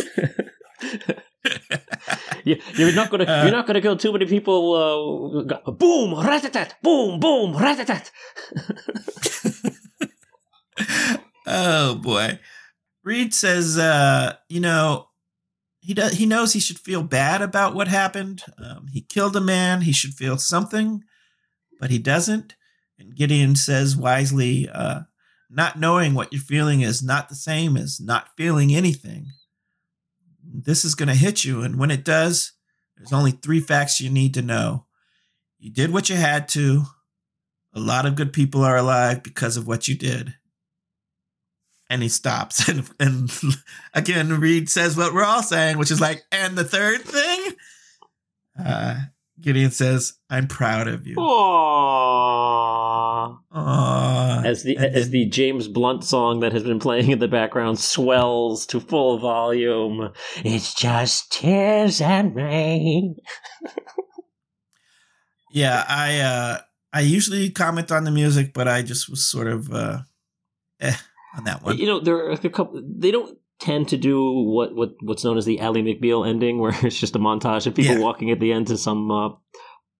You- you're not gonna Uh, you're not gonna kill too many people. Uh, boom, ratatat, boom, boom, ratatat. oh boy. Reid says, uh, you know, he does he knows he should feel bad about what happened. Um, he killed a man, he should feel something, but he doesn't. And Gideon says wisely, uh, not knowing what you're feeling is not the same as not feeling anything. This is gonna hit you, and when it does, there's only three facts you need to know. You did what you had to. A lot of good people are alive because of what you did and he stops and, and again reed says what we're all saying which is like and the third thing uh gideon says i'm proud of you Aww. Aw. As the And as then- the James Blunt song that has been playing in the background swells to full volume. It's just tears and rain. yeah i uh i usually comment on the music but i just was sort of uh eh on that one You know, there are a couple. They don't tend to do what, what what's known as the Ally McBeal ending, where it's just a montage of people Yeah. walking at the end to some uh,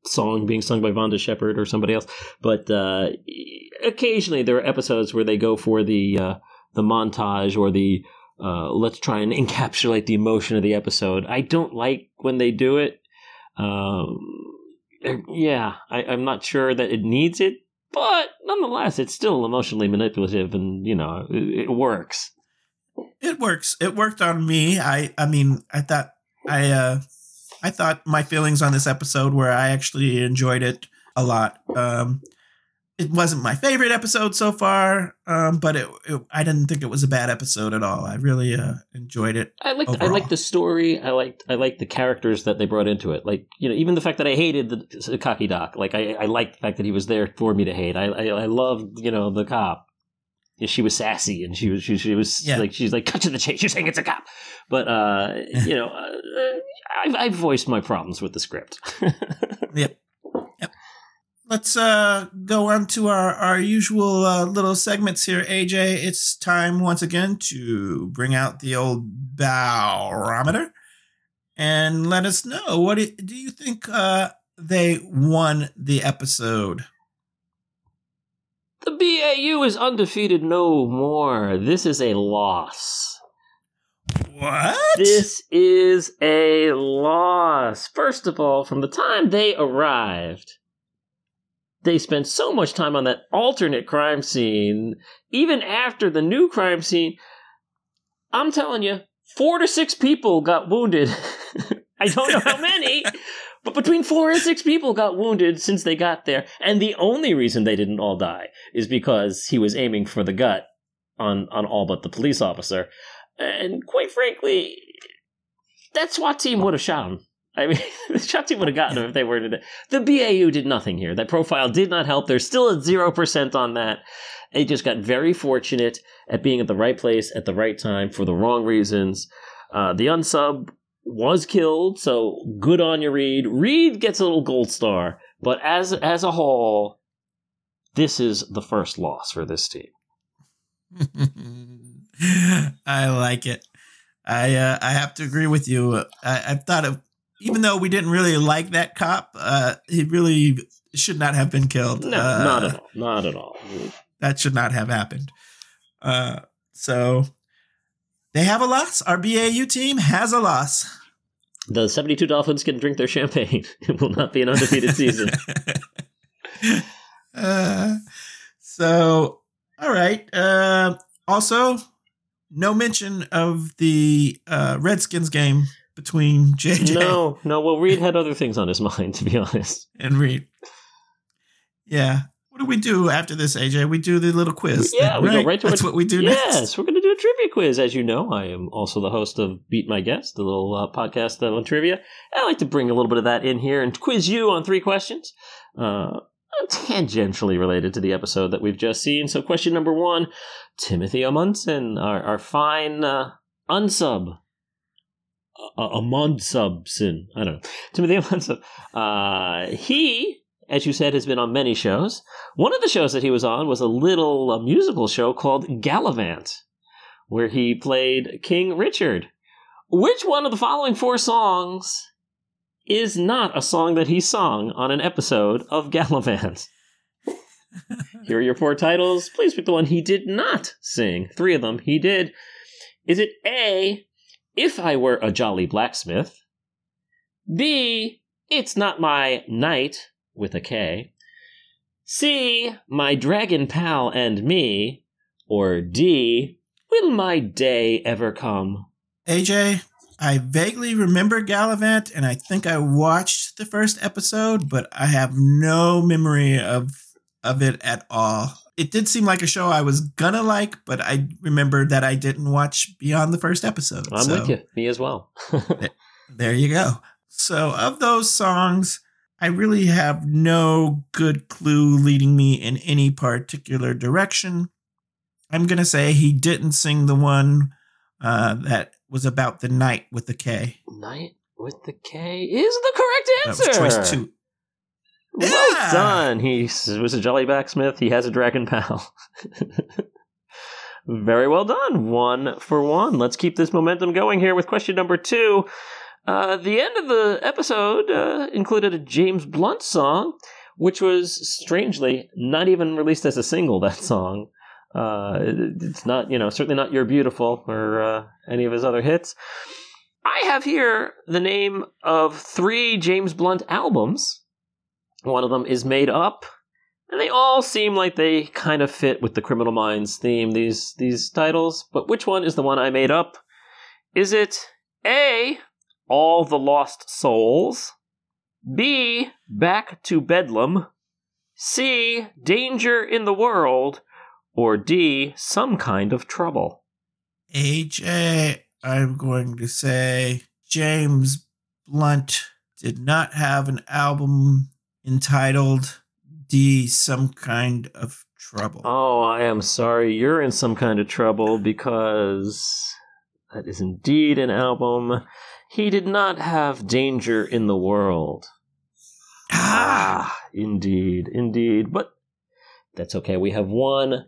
song being sung by Vonda Shepard or somebody else. But uh, occasionally there are episodes where they go for the uh, the montage or the uh, let's try and encapsulate the emotion of the episode. I don't like when they do it. Um, yeah, I, I'm not sure that it needs it, but nonetheless, it's still emotionally manipulative, and you know it, it works. It works. It worked on me. I I mean, I thought I uh I thought my feelings on this episode were I actually enjoyed it a lot. Um it wasn't my favorite episode so far, um, but it, it I didn't think it was a bad episode at all. I really uh, enjoyed it. I liked I Overall. liked the story. I liked I liked the characters that they brought into it. Like you know, even the fact that I hated the, the cocky doc. Like I I liked the fact that he was there for me to hate. I I, I loved you know the cop. She was sassy and she was she, she was Yeah. like she's like cut to the chase. You're saying it's a cop, but uh, you know, uh, I I voiced my problems with the script. Let's uh, go on to our, our usual uh, little segments here, AJ. It's time once again to bring out the old barometer and let us know what it, do you think uh, they won the episode? the BAU is undefeated no more. This is a loss. What? This is a loss. First of all, from the time they arrived, they spent so much time on that alternate crime scene. Even after the new crime scene, I'm telling you, four to six people got wounded. I don't know how many, but between four and six people got wounded since they got there. And the only reason they didn't all die is because he was aiming for the gut on, on all but the police officer. And quite frankly, that SWAT team would have shot him. I mean, the SWAT team would have gotten them if they were to. The BAU did nothing here. That profile did not help. They're still at 0% on that. They just got very fortunate at being at the right place at the right time for the wrong reasons. Uh, the unsub was killed, so good on you, Reid. Reid gets a little gold star, but as as a whole, this is the first loss for this team. I like it. I uh, I have to agree with you. I, I thought of even though we didn't really like that cop, uh, he really should not have been killed. No, Uh, not at all. Not at all. That should not have happened. Uh, so they have a loss. Our BAU team has a loss. The 72 Dolphins can drink their champagne. It will not be an undefeated season. uh, so, all right. Uh, also, no mention of the uh, Redskins game between JJ No, no. Well, Reid had other things on his mind, to be honest. and Reid. Yeah. What do we do after this, AJ? We do the little quiz. Yeah, we go right to That's what we do yes, next. we're going to do a trivia quiz. As you know, I am also the host of Beat My Guest, the little uh, podcast on trivia. I like to bring a little bit of that in here and quiz you on three questions, uh, tangentially related to the episode that we've just seen. So, question number one Timothy Omundson, our, our fine uh, unsub. A, a Amundsubson. I don't know. Timothy Omundson. Uh, he, as you said, has been on many shows. One of the shows that he was on was a little uh, musical show called Galavant, where he played King Richard. Which one of the following four songs is not a song that he sung on an episode of Galavant? Here are your four titles. Please pick the one he did not sing. Three of them he did. Is it A, If I Were a Jolly Blacksmith? B, It's Not My Night with a K? C, My Dragon Pal and Me? Or D, Will My Day Ever Come? AJ, I vaguely remember Galavant, and I think I watched the first episode, but I have no memory of of it at all. It did seem like a show I was gonna like, but I remember that I didn't watch beyond the first episode. I'm so with you. Me as well. There you go. So, of those songs, I really have no good clue leading me in any particular direction. I'm gonna say he didn't sing the one uh, that was about the night with the K. Night with the K is the correct That answer. was choice two. Well Yeah. done. He was a jolly blacksmith. He has a dragon pal. Very well done. One for one. Let's keep this momentum going here with question number two. Uh, the end of the episode uh, included a James Blunt song, which was strangely not even released as a single. That song, uh, it's not, you know, certainly not "You're Beautiful" or uh, any of his other hits. I have here the name of three James Blunt albums. One of them is Made Up, and they all seem like they kind of fit with the Criminal Minds theme. These these titles, but which one is the one I made up? Is it A, All the Lost Souls, B, Back to Bedlam, C, Danger in the World, or D, Some Kind of Trouble? AJ, I'm going to say James Blunt did not have an album entitled D Some Kind of Trouble. Oh, I am sorry. You're in some kind of trouble because that is indeed an album. He did not have Danger in the World. Ah! indeed, indeed. But that's okay. We have one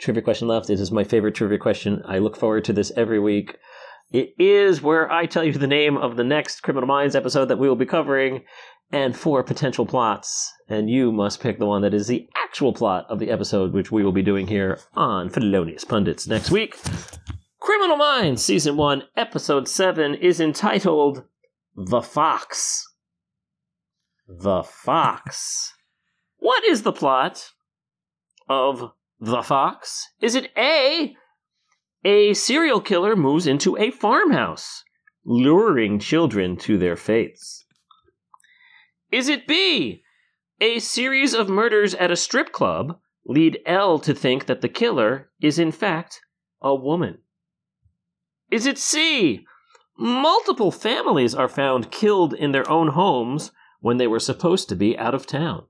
trivia question left. It is my favorite trivia question. I look forward to this every week. It is where I tell you the name of the next Criminal Minds episode that we will be covering and four potential plots. And you must pick the one that is the actual plot of the episode, which we will be doing here on Felonious Pundits next week. Criminal Minds Season 1, Episode 7 is entitled The Fox. The Fox. What is the plot of The Fox? Is it A? A serial killer moves into a farmhouse, luring children to their fates. Is it B? A series of murders at a strip club lead Elle to think that the killer is in fact a woman. Is it C? Multiple families are found killed in their own homes when they were supposed to be out of town.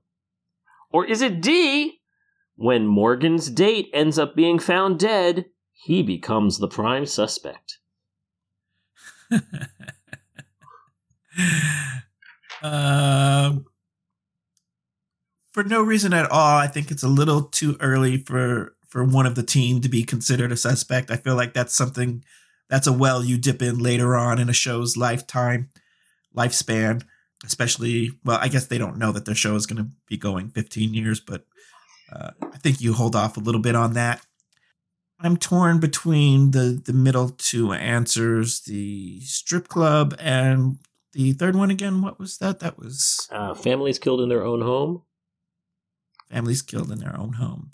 Or is it D? When Morgan's date ends up being found dead, he becomes the prime suspect. um, for no reason at all, I think it's a little too early for for one of the team to be considered a suspect. I feel like that's something that's a well you dip in later on in a show's lifetime lifespan. Especially, well, I guess they don't know that their show is going to be going 15 years, but uh, I think you hold off a little bit on that. I'm torn between the the middle two answers, the strip club and the third one again. What was that? That was Uh, families killed in their own home. families killed in their own home.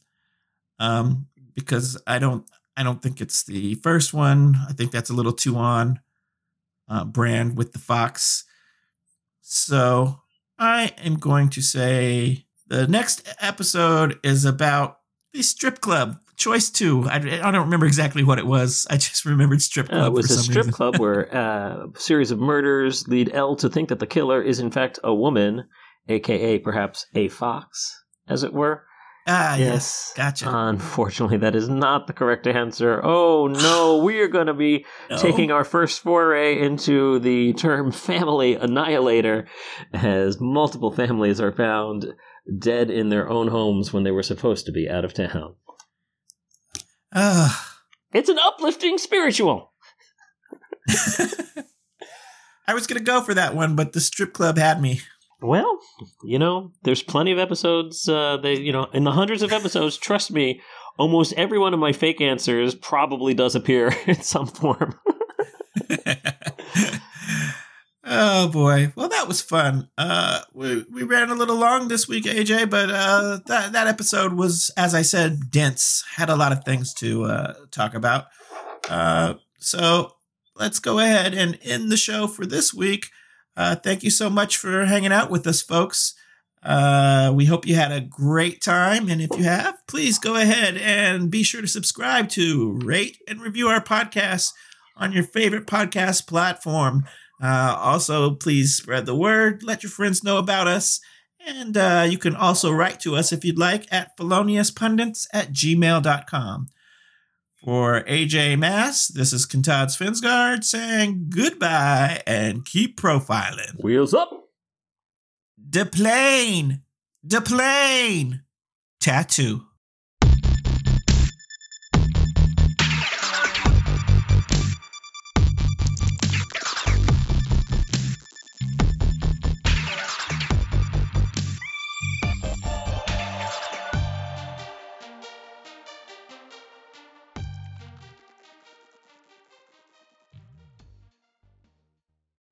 Um, because I don't I don't think it's the first one. I think that's a little too on uh, brand with the Fox. So I am going to say the next episode is about the strip club. Choice two. I, I don't remember exactly what it was. I just remembered strip club. Uh, it was a strip reason. club where uh, a series of murders lead Elle to think that the killer is in fact a woman, aka perhaps a fox, as it were. Ah, yes. Yes. Gotcha. Unfortunately, that is not the correct answer. Oh no, we are going to be No. taking our first foray into the term family annihilator as multiple families are found dead in their own homes when they were supposed to be out of town. It's an uplifting spiritual. I was gonna go for that one, but the strip club had me. Well, you know, there's plenty of episodes. Uh, they, you know, in the hundreds of episodes, trust me, almost every one of my fake answers probably does appear in some form. oh boy. Well, that was fun. Uh, we we ran a little long this week, AJ, but uh, that that episode was, as I said, dense. Had a lot of things to uh, talk about. Uh, so let's go ahead and end the show for this week. Uh, thank you so much for hanging out with us, folks. Uh, we hope you had a great time. And if you have, please go ahead and be sure to subscribe to, rate, and review our podcast on your favorite podcast platform. Uh, also, please spread the word, let your friends know about us. And uh, you can also write to us if you'd like at feloniouspundits at gmail.com. For AJ Mass, this is Kentad Svensgaard saying goodbye and keep profiling. Wheels up. Deplane! Deplane! Tattoo.